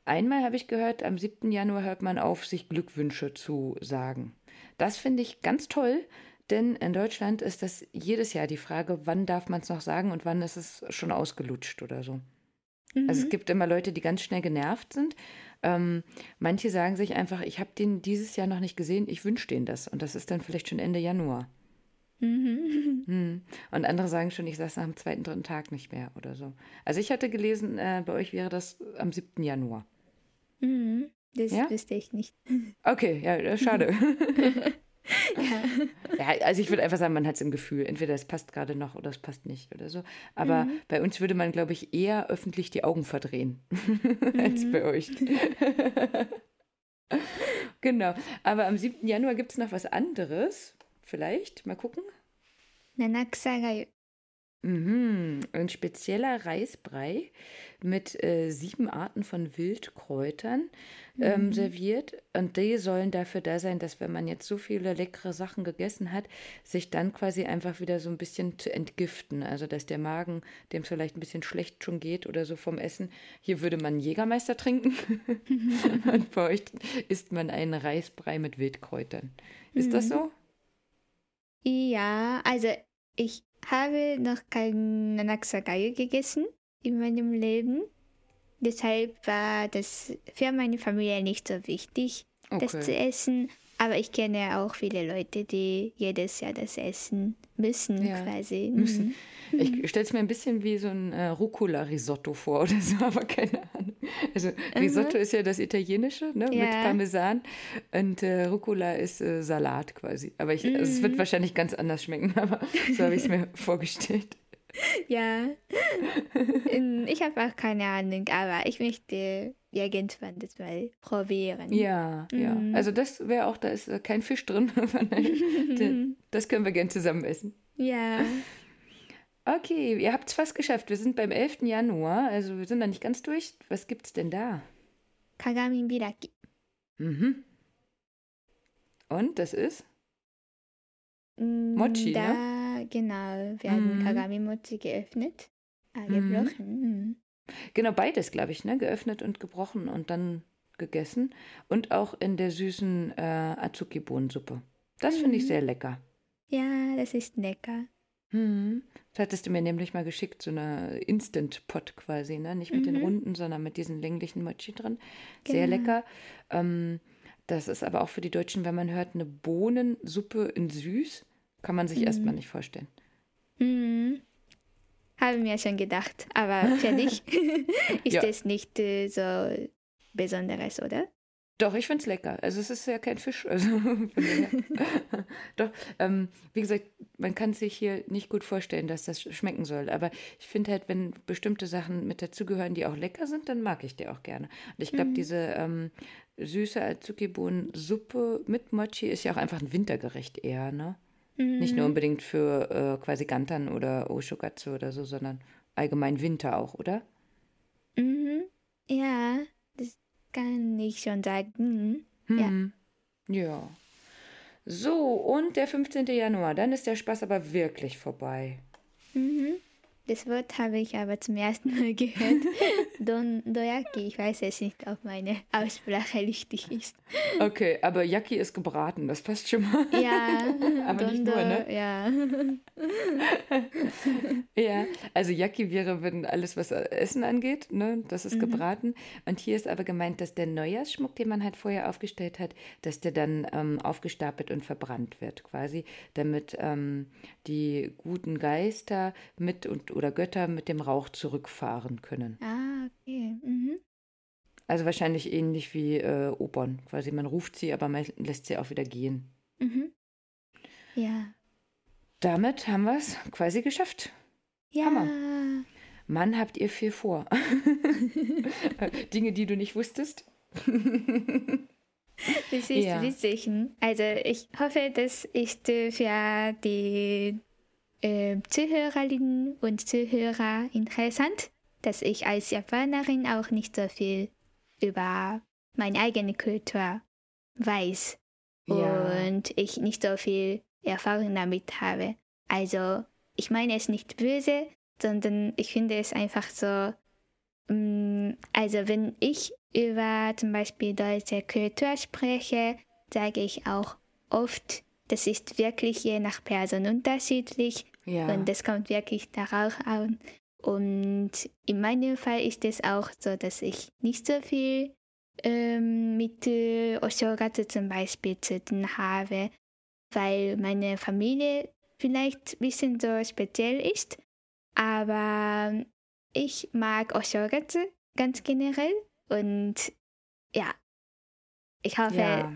Einmal habe ich gehört, am 7. Januar hört man auf, sich Glückwünsche zu sagen. Das finde ich ganz toll, denn in Deutschland ist das jedes Jahr die Frage, wann darf man es noch sagen und wann ist es schon ausgelutscht oder so. Mhm. Also es mhm. gibt immer Leute, die ganz schnell genervt sind. Ähm, manche sagen sich einfach, ich habe den dieses Jahr noch nicht gesehen, ich wünsche denen das. Und das ist dann vielleicht schon Ende Januar. Mhm. Hm. Und andere sagen schon, ich saß nach dem zweiten, dritten Tag nicht mehr oder so. Also ich hatte gelesen, äh, bei euch wäre das am 7. Januar. Mhm. Das ja? wüsste ich nicht. Okay, ja, äh, schade. ja. ja. also ich würde einfach sagen, man hat es im Gefühl. Entweder es passt gerade noch oder es passt nicht oder so. Aber mhm. bei uns würde man, glaube ich, eher öffentlich die Augen verdrehen als bei euch. genau. Aber am 7. Januar gibt es noch was anderes. Vielleicht, mal gucken. Nanaksagayu. Mhm, ein spezieller Reisbrei mit äh, sieben Arten von Wildkräutern ähm, mhm. serviert. Und die sollen dafür da sein, dass wenn man jetzt so viele leckere Sachen gegessen hat, sich dann quasi einfach wieder so ein bisschen zu entgiften. Also dass der Magen, dem es vielleicht ein bisschen schlecht schon geht oder so vom Essen, hier würde man Jägermeister trinken. Und bei euch isst man einen Reisbrei mit Wildkräutern. Ist mhm. das so? Ja, also ich habe noch kein Nanaksagayu gegessen in meinem Leben. Deshalb war das für meine Familie nicht so wichtig, okay. das zu essen. Aber ich kenne auch viele Leute, die jedes Jahr das essen müssen, ja. quasi. Müssen. Mhm. Ich stelle es mir ein bisschen wie so ein äh, Rucola-Risotto vor oder so, aber keine Ahnung. Also Risotto mhm. ist ja das Italienische, ne, ja. mit Parmesan und äh, Rucola ist äh, Salat quasi. Aber ich, mhm. es wird mhm. wahrscheinlich ganz anders schmecken, aber so habe ich es mir vorgestellt. Ja, ich habe auch keine Ahnung, aber ich möchte irgendwann das mal probieren. Ja, mhm. ja. Also das wäre auch, da ist äh, kein Fisch drin. das können wir gern zusammen essen. Ja. Okay, ihr habt es fast geschafft. Wir sind beim 11. Januar, also wir sind noch nicht ganz durch. Was gibt's denn da? Kagami Biraki. Mhm. Und das ist? Mm, Mochi, da, ne? genau, werden Mhm. Kagami Mochi geöffnet. Ah, gebrochen. Mhm. Genau, beides, glaube ich, ne? Geöffnet und gebrochen und dann gegessen. Und auch in der süßen äh, Azuki-Bohnensuppe. Das finde ich Mhm. sehr lecker. Ja, das ist lecker. Mhm. Das hattest du mir nämlich mal geschickt, so eine Instant-Pot quasi, ne? Nicht mit den Mhm. runden, sondern mit diesen länglichen Mochi drin. Sehr Genau. lecker. Ähm, das ist aber auch für die Deutschen, wenn man hört, eine Bohnensuppe in süß, kann man sich Mhm. erstmal nicht vorstellen. Mhm. Habe mir schon gedacht. Aber für dich ist Ja. es nicht äh, so Besonderes, oder? Doch, ich finde es lecker. Also es ist ja kein Fisch. Also. Doch, ähm, wie gesagt, man kann sich hier nicht gut vorstellen, dass das schmecken soll. Aber ich finde halt, wenn bestimmte Sachen mit dazugehören, die auch lecker sind, dann mag ich die auch gerne. Und ich glaube, Mhm. diese ähm, süße Azuki-Bohnen-Suppe mit Mochi ist ja auch einfach ein Wintergericht eher, ne? Nicht nur Mhm. unbedingt für äh, quasi Gantan oder Oshogatsu oder so, sondern allgemein Winter auch, oder? Mhm. Ja, das kann ich schon sagen. Ja. Hm. Ja. So, und der 15. Januar, dann ist der Spaß aber wirklich vorbei. Mhm. Das Wort habe ich aber zum ersten Mal gehört. Don Doyaki, ich weiß jetzt nicht, ob meine Aussprache richtig ist. Okay, aber Yaki ist gebraten, das passt schon mal. Ja, Aber nicht nur, ne? ja. Ja, also Yaki wäre, wenn alles, was Essen angeht, ne, das ist Mhm. gebraten. Und hier ist aber gemeint, dass der Neujahrsschmuck, den man halt vorher aufgestellt hat, dass der dann ähm, aufgestapelt und verbrannt wird, quasi, damit ähm, die guten Geister mit und oder Götter mit dem Rauch zurückfahren können. Ah, okay. Mhm. Also wahrscheinlich ähnlich wie äh, Opern, quasi man ruft sie, aber man lässt sie auch wieder gehen. Mhm. Ja. Damit haben wir es quasi geschafft. Ja. Hammer. Mann, habt ihr viel vor. Dinge, die du nicht wusstest. Das ist Ja. witzig. Also ich hoffe, das ist äh, für die äh, Zuhörerinnen und Zuhörer interessant, dass ich als Japanerin auch nicht so viel über meine eigene Kultur weiß Ja. und ich nicht so viel Erfahrung damit habe. Also ich meine es nicht böse, sondern ich finde es einfach so, mm, also wenn ich über zum Beispiel deutsche Kultur spreche, sage ich auch oft, das ist wirklich je nach Person unterschiedlich Ja. und das kommt wirklich darauf an. Und in meinem Fall ist es auch so, dass ich nicht so viel ähm, mit äh, Oshogatsu zum Beispiel zu tun habe, weil meine Familie vielleicht ein bisschen so speziell ist. Aber ich mag Oshogatsu ganz generell und ja, ich hoffe, ja.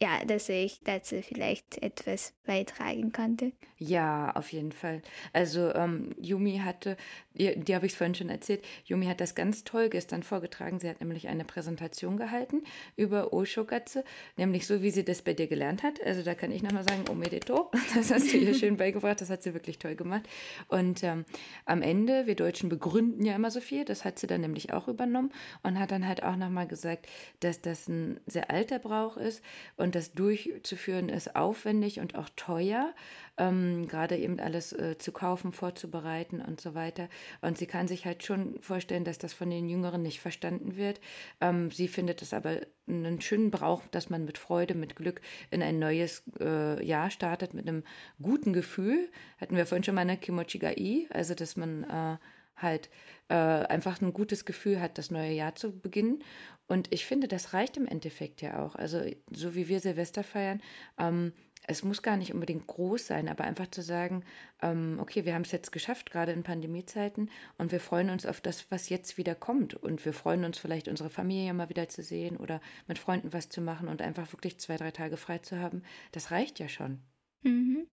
Ja, dass ich dazu vielleicht etwas beitragen konnte. Ja, auf jeden Fall. Also ähm, Yumi hatte, die, die habe ich vorhin schon erzählt, Yumi hat das ganz toll gestern vorgetragen. Sie hat nämlich eine Präsentation gehalten über Oshogatsu, nämlich so, wie sie das bei dir gelernt hat. Also da kann ich nochmal sagen, Omedeto, das hast du ihr schön beigebracht, das hat sie wirklich toll gemacht. Und ähm, am Ende, wir Deutschen begründen ja immer so viel, das hat sie dann nämlich auch übernommen und hat dann halt auch nochmal gesagt, dass das ein sehr alter Brauch ist und das durchzuführen ist aufwendig und auch teuer ähm, gerade eben alles äh, zu kaufen, vorzubereiten und so weiter. Und sie kann sich halt schon vorstellen, dass das von den Jüngeren nicht verstanden wird. Ähm, sie findet es aber einen schönen Brauch, dass man mit Freude, mit Glück in ein neues äh, Jahr startet, mit einem guten Gefühl. Hatten wir vorhin schon mal eine Kimochigai, also dass man äh, halt äh, einfach ein gutes Gefühl hat, das neue Jahr zu beginnen. Und ich finde, das reicht im Endeffekt ja auch. Also so wie wir Silvester feiern, ähm, es muss gar nicht unbedingt groß sein, aber einfach zu sagen, ähm, okay, wir haben es jetzt geschafft, gerade in Pandemiezeiten, und wir freuen uns auf das, was jetzt wieder kommt. Und wir freuen uns vielleicht, unsere Familie mal wieder zu sehen oder mit Freunden was zu machen und einfach wirklich zwei, drei Tage frei zu haben. Das reicht ja schon. Mhm.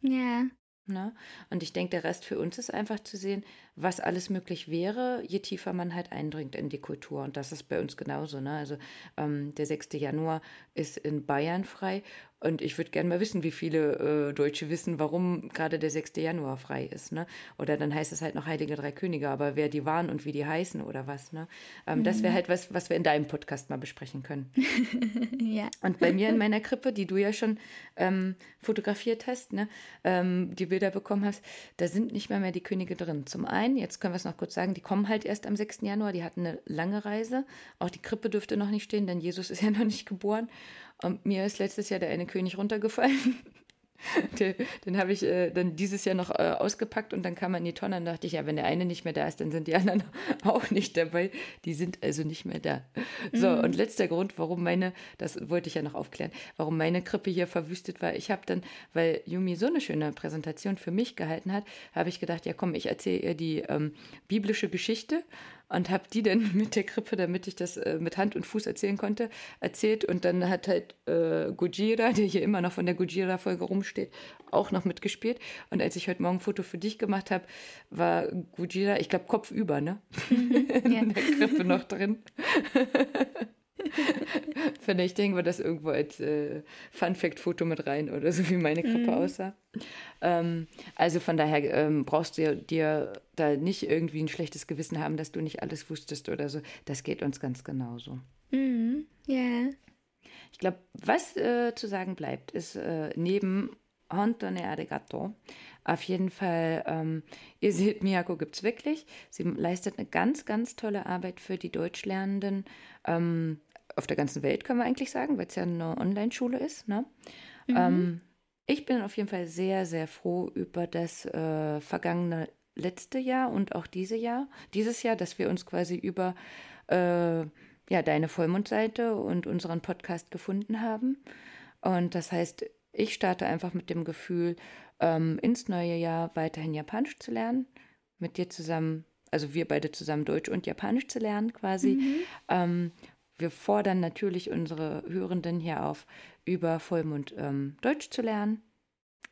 Ja. Ne? Und ich denke, der Rest für uns ist einfach zu sehen, was alles möglich wäre, je tiefer man halt eindringt in die Kultur. Und das ist bei uns genauso. Ne? Also ähm, der 6. Januar ist in Bayern frei. Und ich würde gerne mal wissen, wie viele äh, Deutsche wissen, warum gerade der 6. Januar frei ist. Ne? Oder dann heißt es halt noch Heilige Drei Könige, aber wer die waren und wie die heißen oder was. Ne? Ähm, mhm. Das wäre halt was, was wir in deinem Podcast mal besprechen können. ja. Und bei mir in meiner Krippe, die du ja schon ähm, fotografiert hast, ne, ähm, die Bilder bekommen hast, da sind nicht mehr mehr die Könige drin. Zum einen, jetzt können wir es noch kurz sagen, die kommen halt erst am 6. Januar, die hatten eine lange Reise. Auch die Krippe dürfte noch nicht stehen, denn Jesus ist ja noch nicht geboren. Und mir ist letztes Jahr der eine König runtergefallen. den, den habe ich äh, dann dieses Jahr noch äh, ausgepackt und dann kam er in die Tonne und dachte ich, ja, wenn der eine nicht mehr da ist, dann sind die anderen auch nicht dabei. Die sind also nicht mehr da. So, mhm. und letzter Grund, warum meine, das wollte ich ja noch aufklären, warum meine Krippe hier verwüstet war. Ich habe dann, weil Yumi so eine schöne Präsentation für mich gehalten hat, habe ich gedacht, ja komm, ich erzähle ihr die ähm, biblische Geschichte und habe die dann mit der Krippe, damit ich das äh, mit Hand und Fuß erzählen konnte, erzählt. Und dann hat halt äh, Gujira, der hier immer noch von der Gujira-Folge rumsteht, auch noch mitgespielt. Und als ich heute Morgen ein Foto für dich gemacht habe, war Gujira, ich glaube, kopfüber, ne? Mhm, In der Krippe noch drin. Vielleicht denken wir das irgendwo als äh, Fun-Fact-Foto mit rein oder so, wie meine Krippe mhm. aussah. Ähm, also von daher ähm, brauchst du dir da nicht irgendwie ein schlechtes Gewissen haben, dass du nicht alles wusstest oder so. Das geht uns ganz genauso. Mhm. Ja. Yeah. Ich glaube, was äh, zu sagen bleibt, ist äh, neben Hontone Arigato auf jeden Fall, ähm, ihr seht, Miyako gibt es wirklich. Sie leistet eine ganz, ganz tolle Arbeit für die Deutschlernenden. Ähm, auf der ganzen Welt, können wir eigentlich sagen, weil es ja eine Online-Schule ist. Ne? Mhm. Ähm, ich bin auf jeden Fall sehr, sehr froh über das äh, vergangene letzte Jahr und auch diese Jahr, dieses Jahr, dass wir uns quasi über äh, ja, deine Vollmondseite und unseren Podcast gefunden haben. Und das heißt, ich starte einfach mit dem Gefühl, ähm, ins neue Jahr weiterhin Japanisch zu lernen, mit dir zusammen, also wir beide zusammen Deutsch und Japanisch zu lernen quasi. Mhm. Ähm, wir fordern natürlich unsere Hörenden hier auf, über Vollmond ähm, Deutsch zu lernen.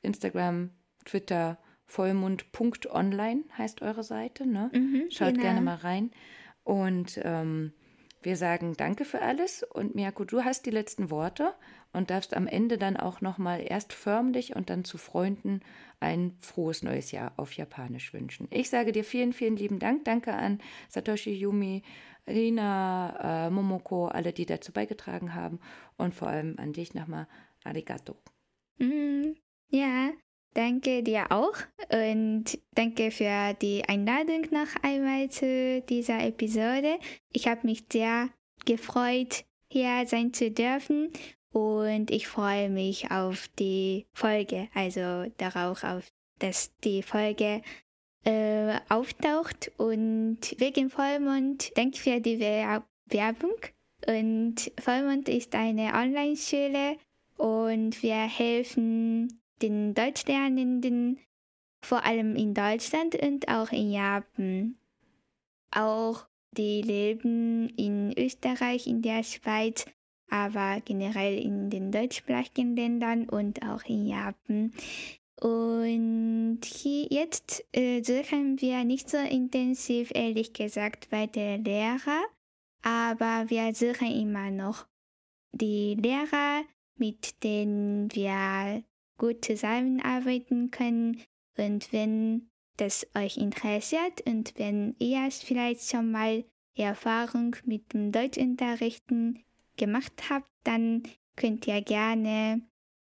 Instagram, Twitter, vollmund.online heißt eure Seite. Ne? Mhm, Schaut genau. gerne mal rein. Und ähm, wir sagen Danke für alles. Und Miyako, du hast die letzten Worte und darfst am Ende dann auch nochmal erst förmlich und dann zu Freunden ein frohes neues Jahr auf Japanisch wünschen. Ich sage dir vielen, vielen lieben Dank. Danke an Satoshi Yumi Rina, äh, Momoko, alle, die dazu beigetragen haben und vor allem an dich nochmal Arigato. Mm, ja, danke dir auch und danke für die Einladung noch einmal zu dieser Episode. Ich habe mich sehr gefreut, hier sein zu dürfen und ich freue mich auf die Folge, also darauf, auf, dass die Folge äh, auftaucht und wegen Vollmond danke für die Werbung. Und Vollmond ist eine Online-Schule und wir helfen den Deutschlernenden vor allem in Deutschland und auch in Japan. Auch die leben in Österreich, in der Schweiz, aber generell in den deutschsprachigen Ländern und auch in Japan. Und hier, jetzt äh, suchen wir nicht so intensiv, ehrlich gesagt, weitere Lehrer, aber wir suchen immer noch die Lehrer, mit denen wir gut zusammenarbeiten können. Und wenn das euch interessiert und wenn ihr vielleicht schon mal Erfahrung mit dem Deutschunterrichten gemacht habt, dann könnt ihr gerne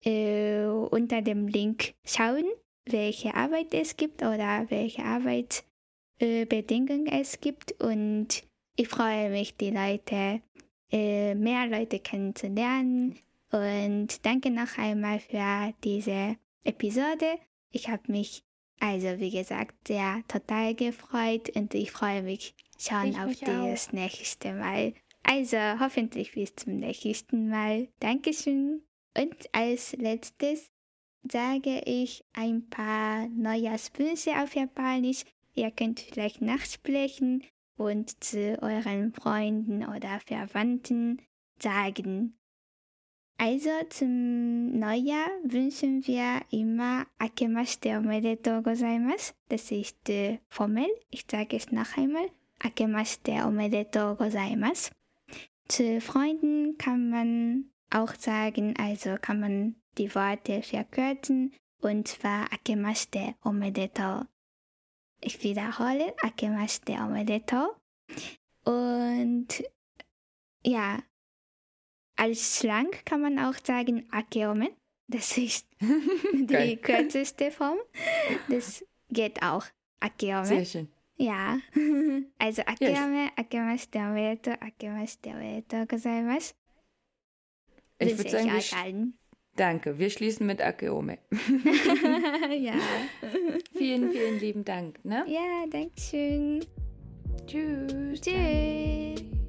äh, unter dem Link schauen, welche Arbeit es gibt oder welche Arbeitsbedingungen äh, es gibt. Und ich freue mich, die Leute, äh, mehr Leute kennenzulernen. Und danke noch einmal für diese Episode. Ich habe mich also, wie gesagt, sehr total gefreut und ich freue mich schon ich auf das auch. nächste Mal. Also, hoffentlich bis zum nächsten Mal. Dankeschön. Und als letztes sage ich ein paar Neujahrswünsche auf Japanisch. Ihr könnt vielleicht nachsprechen und zu euren Freunden oder Verwandten sagen. Also zum Neujahr wünschen wir immer Akemashite omedetou gozaimasu. Das ist äh, formell. Ich sage es noch einmal. Akemashite omedetou gozaimasu. Zu Freunden kann man auch sagen, also kann man die Worte verkürzen und zwar Akemashite Omedetou. Ich wiederhole Akemashite Omedetou. Und ja, als Slang kann man auch sagen Akeome. Das ist die kürzeste Form. Das geht auch. Akeome. Sehr schön. Ja. Also Akeome, Akemashite Omedetou, Akemashite Omedetou gozaimasu. Ich würde sagen, euch allen. danke. Wir schließen mit Akeome. ja. vielen, vielen lieben Dank. Ne? Ja, danke schön. Tschüss. Tschüss.